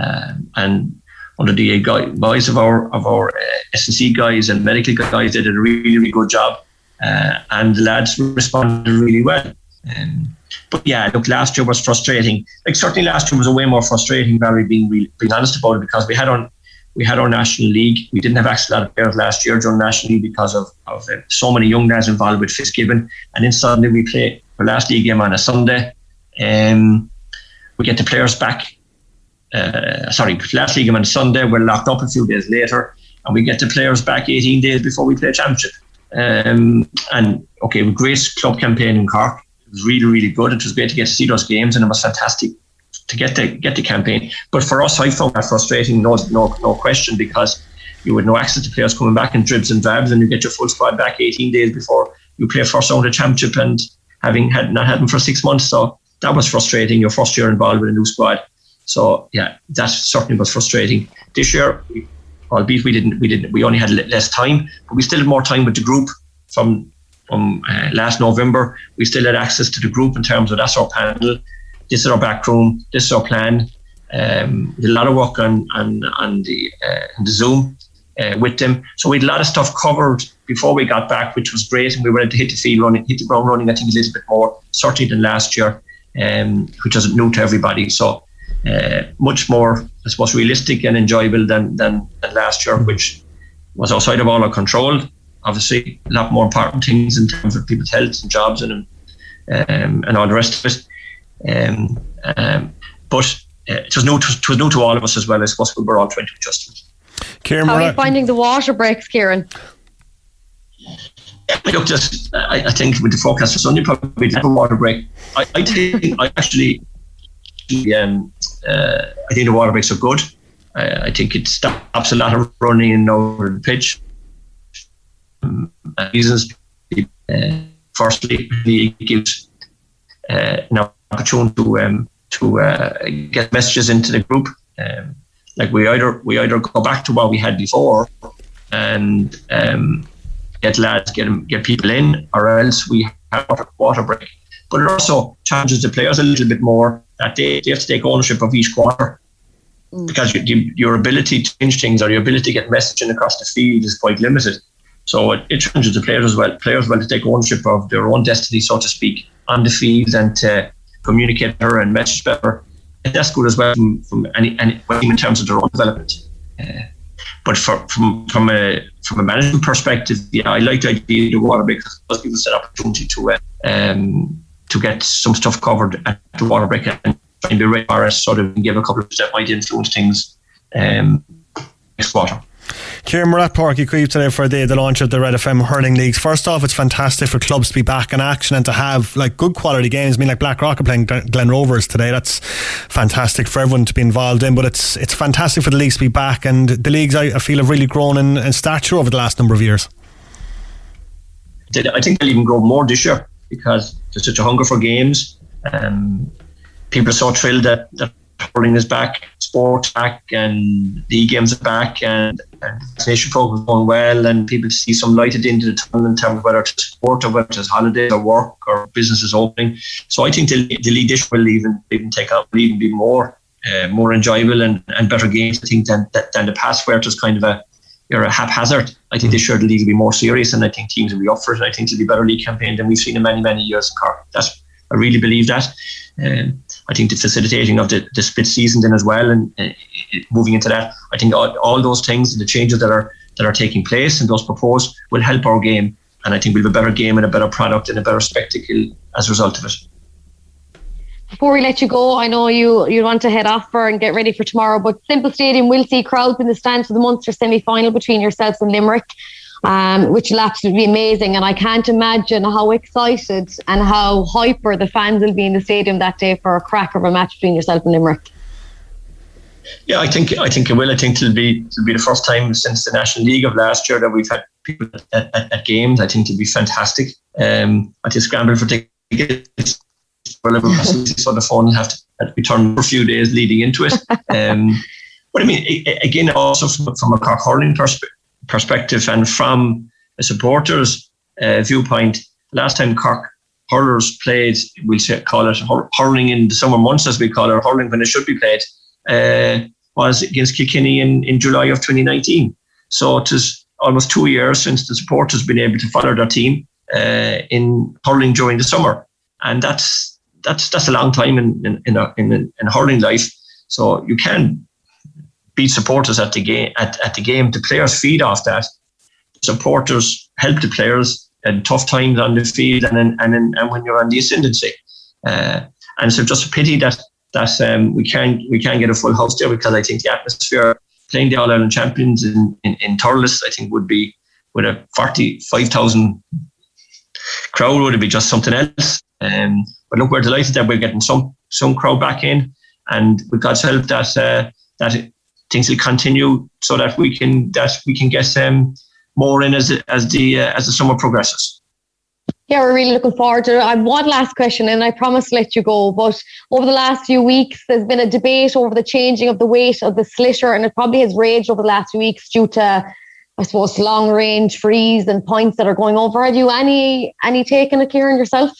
Um, and under the guys of our of our uh, S&C guys and medical guys, they did a really, really good job. Uh, and the lads responded really well. Um, but yeah, look, last year was frustrating. Like certainly last year was a way more frustrating, Barry, being being honest about it, because we had on we had our national league. We didn't have access to of players last year during national league because of, of uh, so many young guys involved with Fitzgibbon. And then suddenly we play our last league game on a Sunday. Um, we get the players back. Uh, sorry, last league game on Sunday. We're locked up a few days later, and we get the players back 18 days before we play championship. Um, and okay, great club campaign in Cork. It was really, really good. It was great to get to see those games, and it was fantastic to get the get the campaign. But for us, I found that frustrating, no no no question, because you had no access to players coming back in dribs and drabs, and you get your full squad back 18 days before you play first round of championship, and having had not had them for six months, so that was frustrating. Your first year involved with a new squad, so yeah, that certainly was frustrating. This year, albeit we didn't we didn't we only had less time, but we still had more time with the group from from uh, last November. We still had access to the group in terms of that's our panel this is our back room, this is our plan. Um, a lot of work on on, on the uh, on the Zoom uh, with them. So we had a lot of stuff covered before we got back, which was great, and we were able to hit the field running, hit the ground running. I think a little bit more certainly than last year, um, which was new to everybody. So much more, I suppose, realistic and enjoyable than, than than last year, which was outside of all our control. obviously a lot more important things in terms of people's health and jobs and um, and all the rest of it. Um, um, but uh, it was new to, it was new to all of us as well. I suppose we were all trying to adjust to it. Kieran, How are you at- finding the water breaks, Kieran? Yeah, look, just I, I think with the forecast for Sunday, probably have a water break. I, I think I actually, um, uh, I think the water breaks are good. I, I think it stops a lot of running in over the pitch. Um, reasons. Uh, firstly, it gives uh, an opportunity to um, to uh, get messages into the group. Um, like we either we either go back to what we had before, and um, get lads, get get people in, or else we have a water break. But it also challenges the players a little bit more that they, they have to take ownership of each quarter. Because you, you, your ability to change things or your ability to get messaging across the field is quite limited. So it, it challenges the players as well. Players well to take ownership of their own destiny, so to speak, on the field and to communicate better and message better. And that's good as well from, from any, any in terms of their own development. Uh, but for, from from a from a management perspective, yeah, I like the idea of the water because it does give us an opportunity to uh, um, to get some stuff covered at the water break and try and be ready for us, sort of give a couple of that might influence things um, next quarter. Kieran, we're at Páirc Uí Chaoimh today for the, the launch of the Red FM hurling leagues. First off, it's fantastic for clubs to be back in action and to have like good quality games. I mean, like Blackrock are playing Glen Glen Rovers today. That's fantastic for everyone to be involved in. But it's it's fantastic for the leagues to be back, and the leagues I, I feel have really grown in, in stature over the last number of years. I think they'll even grow more this year because there's such a hunger for games. Um, people are so thrilled that, that hurling is back, sports back, and the games are back, and, and vaccination program is going well, and people see some light at the end of the tunnel in terms of whether it's sport or whether it's holidays or work or businesses opening. So I think the, the league this will even even take on will even be more uh, more enjoyable and, and better games. I think than than the past where it was kind of a you're a haphazard. I think this year the league will be more serious, and I think teams will be up for it. And I think it'll be a better league campaign than we've seen in many many years in Cork. That's I really believe that. Um, I think the facilitating of the, the split season then as well, and uh, moving into that, I think all, all those things and the changes that are that are taking place and those proposed will help our game. And I think we'll have a better game and a better product and a better spectacle as a result of it. Before we let you go, I know you you want to head off for and get ready for tomorrow, but Semple Stadium will see crowds in the stands for the Munster semi final between yourselves and Limerick, um, which will absolutely be amazing. And I can't imagine how excited and how hyper the fans will be in the stadium that day for a crack of a match between yourself and Limerick. Yeah, I think I think it will. I think it'll be it'll be the first time since the National League of last year that we've had people at, at, at games. I think it'll be fantastic. Um, I just scramble for tickets. Whatever, so the phone will have to, have to be turned for a few days leading into it. Um, but I mean, again, also from, from a Cork hurling perspe- perspective and from a supporters' uh, viewpoint, last time Cork hurlers played, we'll say, call it hur- hurling in the summer months, as we call it, hurling when it should be played, uh, was against Kilkenny in, in July of 2019. So it is almost two years since the supporters have been able to follow their team uh, in hurling during the summer, and that's that's that's a long time in in in, a, in, in hurling life. So you can beat supporters at the game at, at the game. The players feed off that. Supporters help the players in tough times on the field and in, and in, and when you're on the ascendancy. Uh, and so just a pity that that um, we can't we can't get a full house there because I think the atmosphere playing the All Ireland champions in in, in Thurles I think would be with a forty five thousand crowd would be just something else. Um, but look, we're delighted that we're getting some some crowd back in, and with God's help, that uh, that things will continue so that we can that we can get um, more in as as the uh, as the summer progresses. Yeah, we're really looking forward to it. I have one last question, and I promise to let you go. But over the last few weeks, there's been a debate over the changing of the weight of the sliotar, and it probably has raged over the last few weeks due to, I suppose, long range freeze and points that are going over. Have you any any take on it, Kieran, yourself?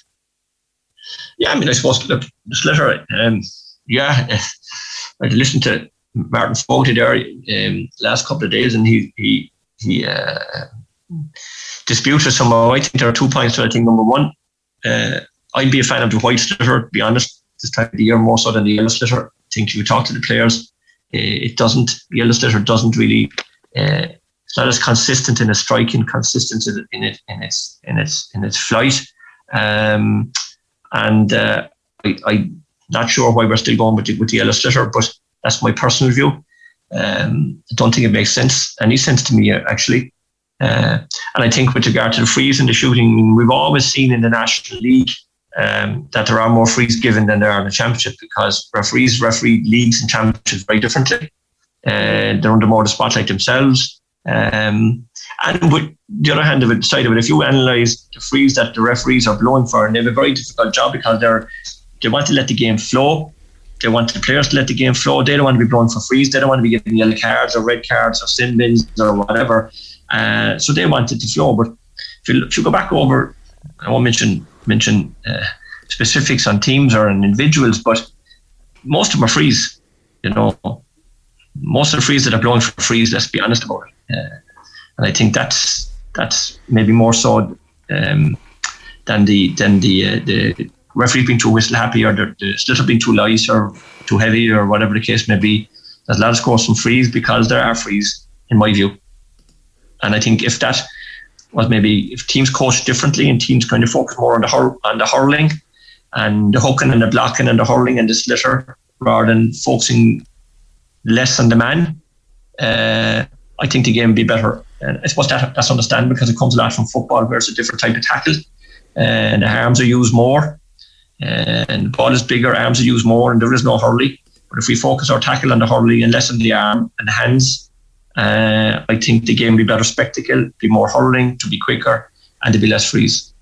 Yeah, I mean, I suppose look, the sliotar. Um, yeah, I listened to Martin Fogarty there um, last couple of days, and he he he uh, disputed somehow. I think there are two points. it. I think number one, uh, I'd be a fan of the white sliotar. To be honest, this time of the year more so than the yellow sliotar. I think you talk to the players, uh, it doesn't. The yellow sliotar doesn't really uh, it's not as consistent in its striking, consistent in it in its in its in its flight. Um, and uh, I, I'm not sure why we're still going with the, with the sliotar, but that's my personal view. Um, I don't think it makes sense, any sense to me actually. Uh, and I think with regard to the frees and the shooting, we've always seen in the National League um, that there are more frees given than there are in the Championship because referees referee leagues and championships very differently. Uh, they're under more the spotlight themselves. Um, and with the other hand of it, side of it, if you analyse the frees that the referees are blowing for, and they have a very difficult job because they're they want to let the game flow. They want the players to let the game flow. They don't want to be blowing for frees. They don't want to be getting yellow cards or red cards or sin bins or whatever. Uh, so they want it to flow. But if you, if you go back over, I won't mention mention uh, specifics on teams or on individuals, but most of them are frees. You know, most of the frees that are blowing for frees. Let's be honest about it. Uh, and I think that's that's maybe more so um, than the than the uh, the referee being too whistle happy or the, the sliotar being too light or too heavy or whatever the case may be. There's lot of scores from frees because there are frees, in my view. And I think if that was maybe if teams coach differently and teams kind of focus more on the hur- on the hurling and the hooking and the blocking and the hurling and the sliotar rather than focusing less on the man, uh, I think the game would be better. And I suppose that, that's understandable because it comes a lot from football where it's a different type of tackle and the arms are used more and the ball is bigger, arms are used more and there is no hurley. But if we focus our tackle on the hurley and less on the arm and the hands, uh, I think the game will be better spectacle, be more hurling, to be quicker, and to be less freeze.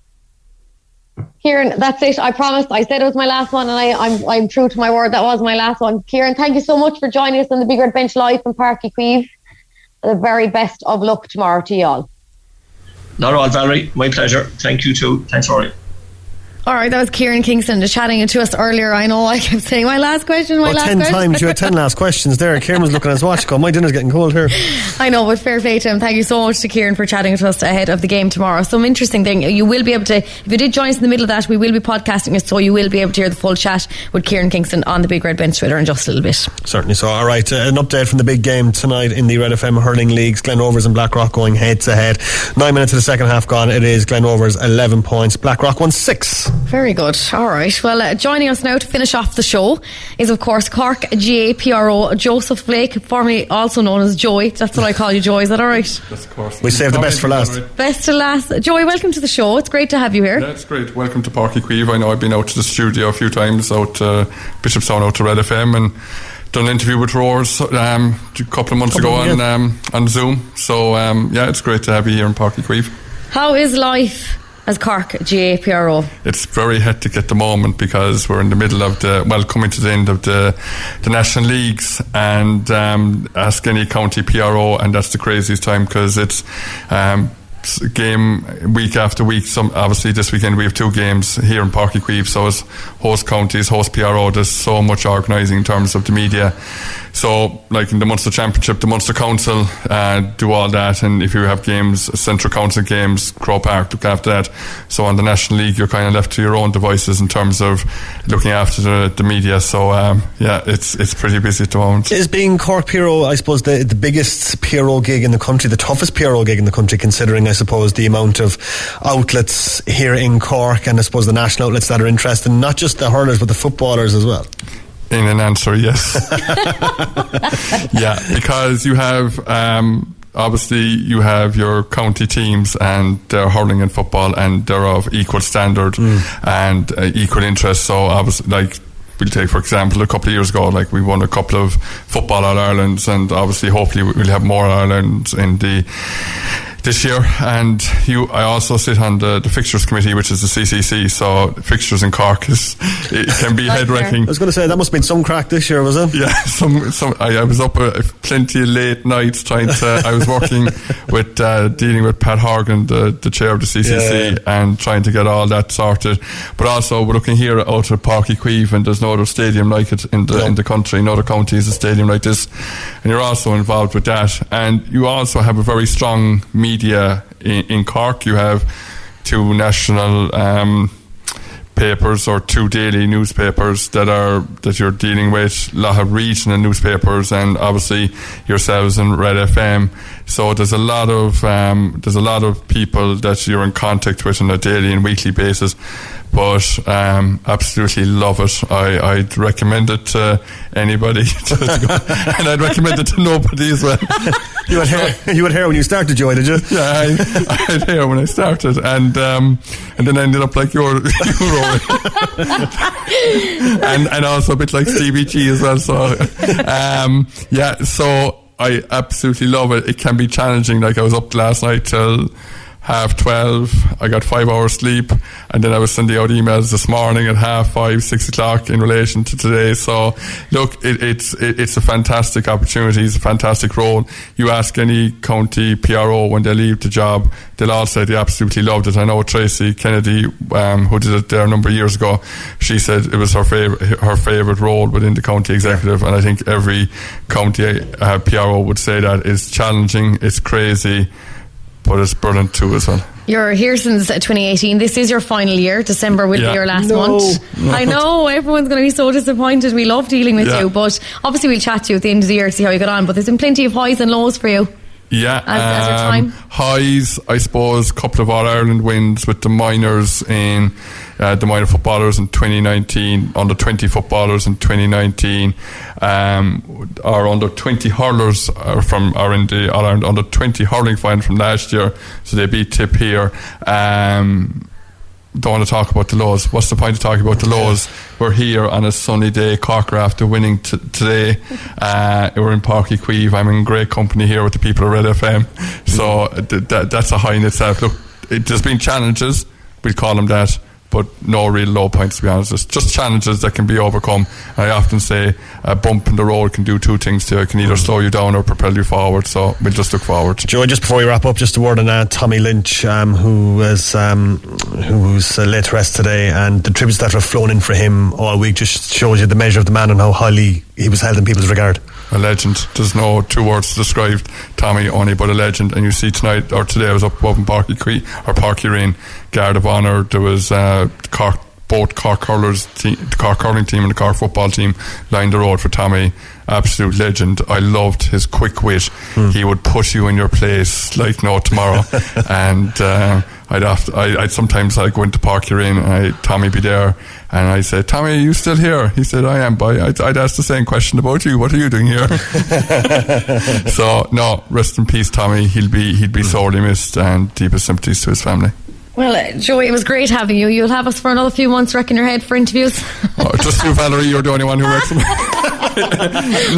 Kieran, that's it. I promised. I said it was my last one, and I, I'm I'm true to my word. That was my last one. Kieran, thank you so much for joining us on the Big Red Bench live from Uí Chaoimh. The very best of luck tomorrow to you all. Not all, Valerie. My pleasure. Thank you too. Thanks, Ruairi. All right, that was Kieran Kingston just chatting to us earlier. I know I kept saying my last question, my oh, last ten question. times. You had ten last questions there. Kieran was looking at his watch. Go, my dinner's getting cold here. I know, but fair play to him. Thank you so much to Kieran for chatting to us ahead of the game tomorrow. Some interesting thing. You will be able to, if you did join us in the middle of that, we will be podcasting it, so you will be able to hear the full chat with Kieran Kingston on the Big Red Bench Twitter in just a little bit. Certainly so. All right, uh, an update from the big game tonight in the Red FM hurling leagues. Glen Rovers and Blackrock going head to head. Nine minutes of the second half gone. It is Glen Rovers eleven points. Blackrock won six. Very good. All right. Well, uh, joining us now to finish off the show is, of course, Cork GAA PRO Joseph Blake, formerly also known as Joey. That's what I call you, Joey. Is that all right? Yes, of course. We saved the best for last. Best to last. Joey, welcome to the show. It's great to have you here. That's great. Welcome to Páirc Uí Chaoimh. I know I've been out to the studio a few times, out to Bishopstown, out to Red FM, and done an interview with Roars um, a couple of months Couple ago of- on um, on Zoom. So um, yeah, it's great to have you here in Páirc Uí Chaoimh. How is life as Cork GAA PRO? It's very hectic at the moment because we're in the middle of the well, coming to the end of the the national leagues and um, ask any county PRO, and that's the craziest time because it's. Um, Game week after week. Some obviously this weekend we have two games here in Uí Chaoimh. So as host counties, host PRO, there's so much organising in terms of the media. So like in the Munster Championship, the Munster Council uh, do all that, and if you have games, Central Council games, Croke Park look after that. So on the National League, you're kind of left to your own devices in terms of looking after the, the media. So um, yeah, it's it's pretty busy at the moment. Is being Cork PRO, I suppose, the, the biggest PRO gig in the country, the toughest PRO gig in the country, considering, I suppose, the amount of outlets here in Cork and I suppose the national outlets that are interested, not just the hurlers, but the footballers as well. In an answer, yes. yeah, because you have um, obviously you have your county teams and they're hurling and football and they're of equal standard and uh, equal interest. So obviously, like. We'll take, for example, a couple of years ago, like we won a couple of football All Irelands, and obviously, hopefully, we'll have more All Irelands in the this year. And you, I also sit on the, the fixtures committee, which is the CCC. So fixtures in Cork is it can be head wrecking. I was going to say, that must have been some crack this year, was it? Yeah, some, some. I, I was up uh, plenty of late nights trying to. I was working with uh, dealing with Pat Horgan, the, the chair of the CCC, Yeah. and trying to get all that sorted. But also, we're looking here at Páirc Uí Chaoimh, and there's no other stadium like it in the in the country. No other county has a stadium like this, and you're also involved with that. And you also have a very strong media in, in Cork. You have two national. Um, papers or two daily newspapers that are that you're dealing with a lot of regional newspapers and obviously yourselves and Red FM So there's a lot of um, there's a lot of people that you're in contact with on a daily and weekly basis. But um, absolutely love it. I, I'd recommend it to anybody, to go, and I'd recommend it to nobody as well. you had hair. You had hair when you started, Joy, did you? Yeah, I, I had hair when I started, and um, and then I ended up like your and and also a bit like Stevie G as well. So um, yeah, so I absolutely love it. It can be challenging. Like I was up last night till half 12. I got five hours sleep and then I was sending out emails this morning at half five, six o'clock in relation to today. So look, it, it's, it, it's a fantastic opportunity. It's a fantastic role. You ask any county PRO when they leave the job, they'll all say they absolutely loved it. I know Tracy Kennedy, um, who did it there a number of years ago, she said it was her favorite, her favorite role within the county executive. And I think every county uh, PRO would say that it's challenging, it's crazy, but it's brilliant too as well. You're here since uh, 2018. This is your final year. December will Yeah. be your last No. month. I know everyone's going to be so disappointed. We love dealing with Yeah. you, but obviously we'll chat to you at the end of the year to see how you got on. But there's been plenty of highs and lows for you. Yeah, As- as your um, time? highs, I suppose, a couple of All Ireland wins with the minors in uh, the minor footballers in 2019, under 20 footballers in 2019, um, our under 20 hurlers are from are in the Ireland under 20 hurling final from last year, so they beat Tip here. Um, don't want to talk about the laws. What's the point of talking about the laws? We're here on a sunny day. Cork are after winning t- today. Uh, we're in Páirc Uí Chaoimh. I'm in great company here with the people of Red FM. So th- that, that's a high in itself. Look, it, there's been challenges. We'll call them that. But no real low points, to be honest. It's just challenges that can be overcome. I often say a bump in the road can do two things to you. It can either slow you down or propel you forward. So we'll just look forward. Joe, just before we wrap up, just a word on uh, Tommy Lynch, um, who was um, who's uh, laid to rest today, and the tributes that have flown in for him all week just shows you the measure of the man and how highly he was held in people's regard. A legend. There's no two words to describe Tommy only but a legend. And you see tonight or today I was up above in Parky Cree or Páirc Uí Rinn, Guard of Honour. There was uh, Cork, both Cork hurlers, team, the Cork hurling team and the Cork football team lined the road for Tommy. Absolute legend. I loved his quick wit. He would put you in your place like no tomorrow. and uh, I'd have I, I'd sometimes I go into Páirc Uí Rinn and I, Tommy be there and I say, Tommy, are you still here? He said, I am, boy. I'd, I'd ask the same question about you. What are you doing here? so, no, rest in peace, Tommy. He'll be he'll be sorely missed and deepest sympathies to his family. Well, uh, Joey, it was great having you. You'll have us for another few months, wrecking your head for interviews. Oh, just you, Valerie, you're the only one who works. no,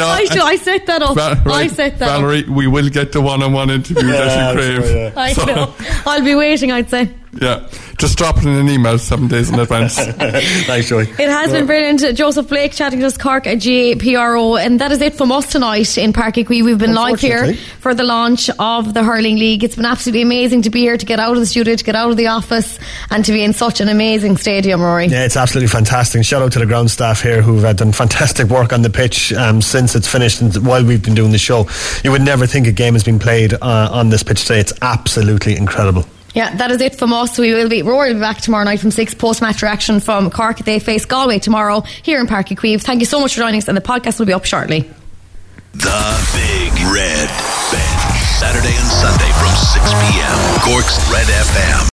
I, should, I set that up. Va- I right, set that up. Valerie, we will get the one-on-one interview that you crave. I So, know. I'll be waiting, I'd say. Yeah, just drop it in an email seven days in advance. Thanks, Joey. It has been brilliant. Joseph Blake chatting to us, Cork GPRO. And that is it from us tonight in Páirc Uí Chaoimh. We've been live here for the launch of the Hurling League. It's been absolutely amazing to be here, to get out of the studio, to get out of the office, and to be in such an amazing stadium, Ruairi. Yeah, it's absolutely fantastic. Shout out to the ground staff here who've uh, done fantastic work on the pitch um, since it's finished and while we've been doing the show. You would never think a game has been played uh, on this pitch today. It's absolutely incredible. Yeah, that is it from us. We will be Ruairi will be back tomorrow night from six post match reaction from Cork. They face Galway tomorrow here in Páirc Uí Chaoimh. Thank you so much for joining us, and the podcast will be up shortly. The Big Red Bench. Saturday and Sunday from 6 p.m. Cork's Red FM.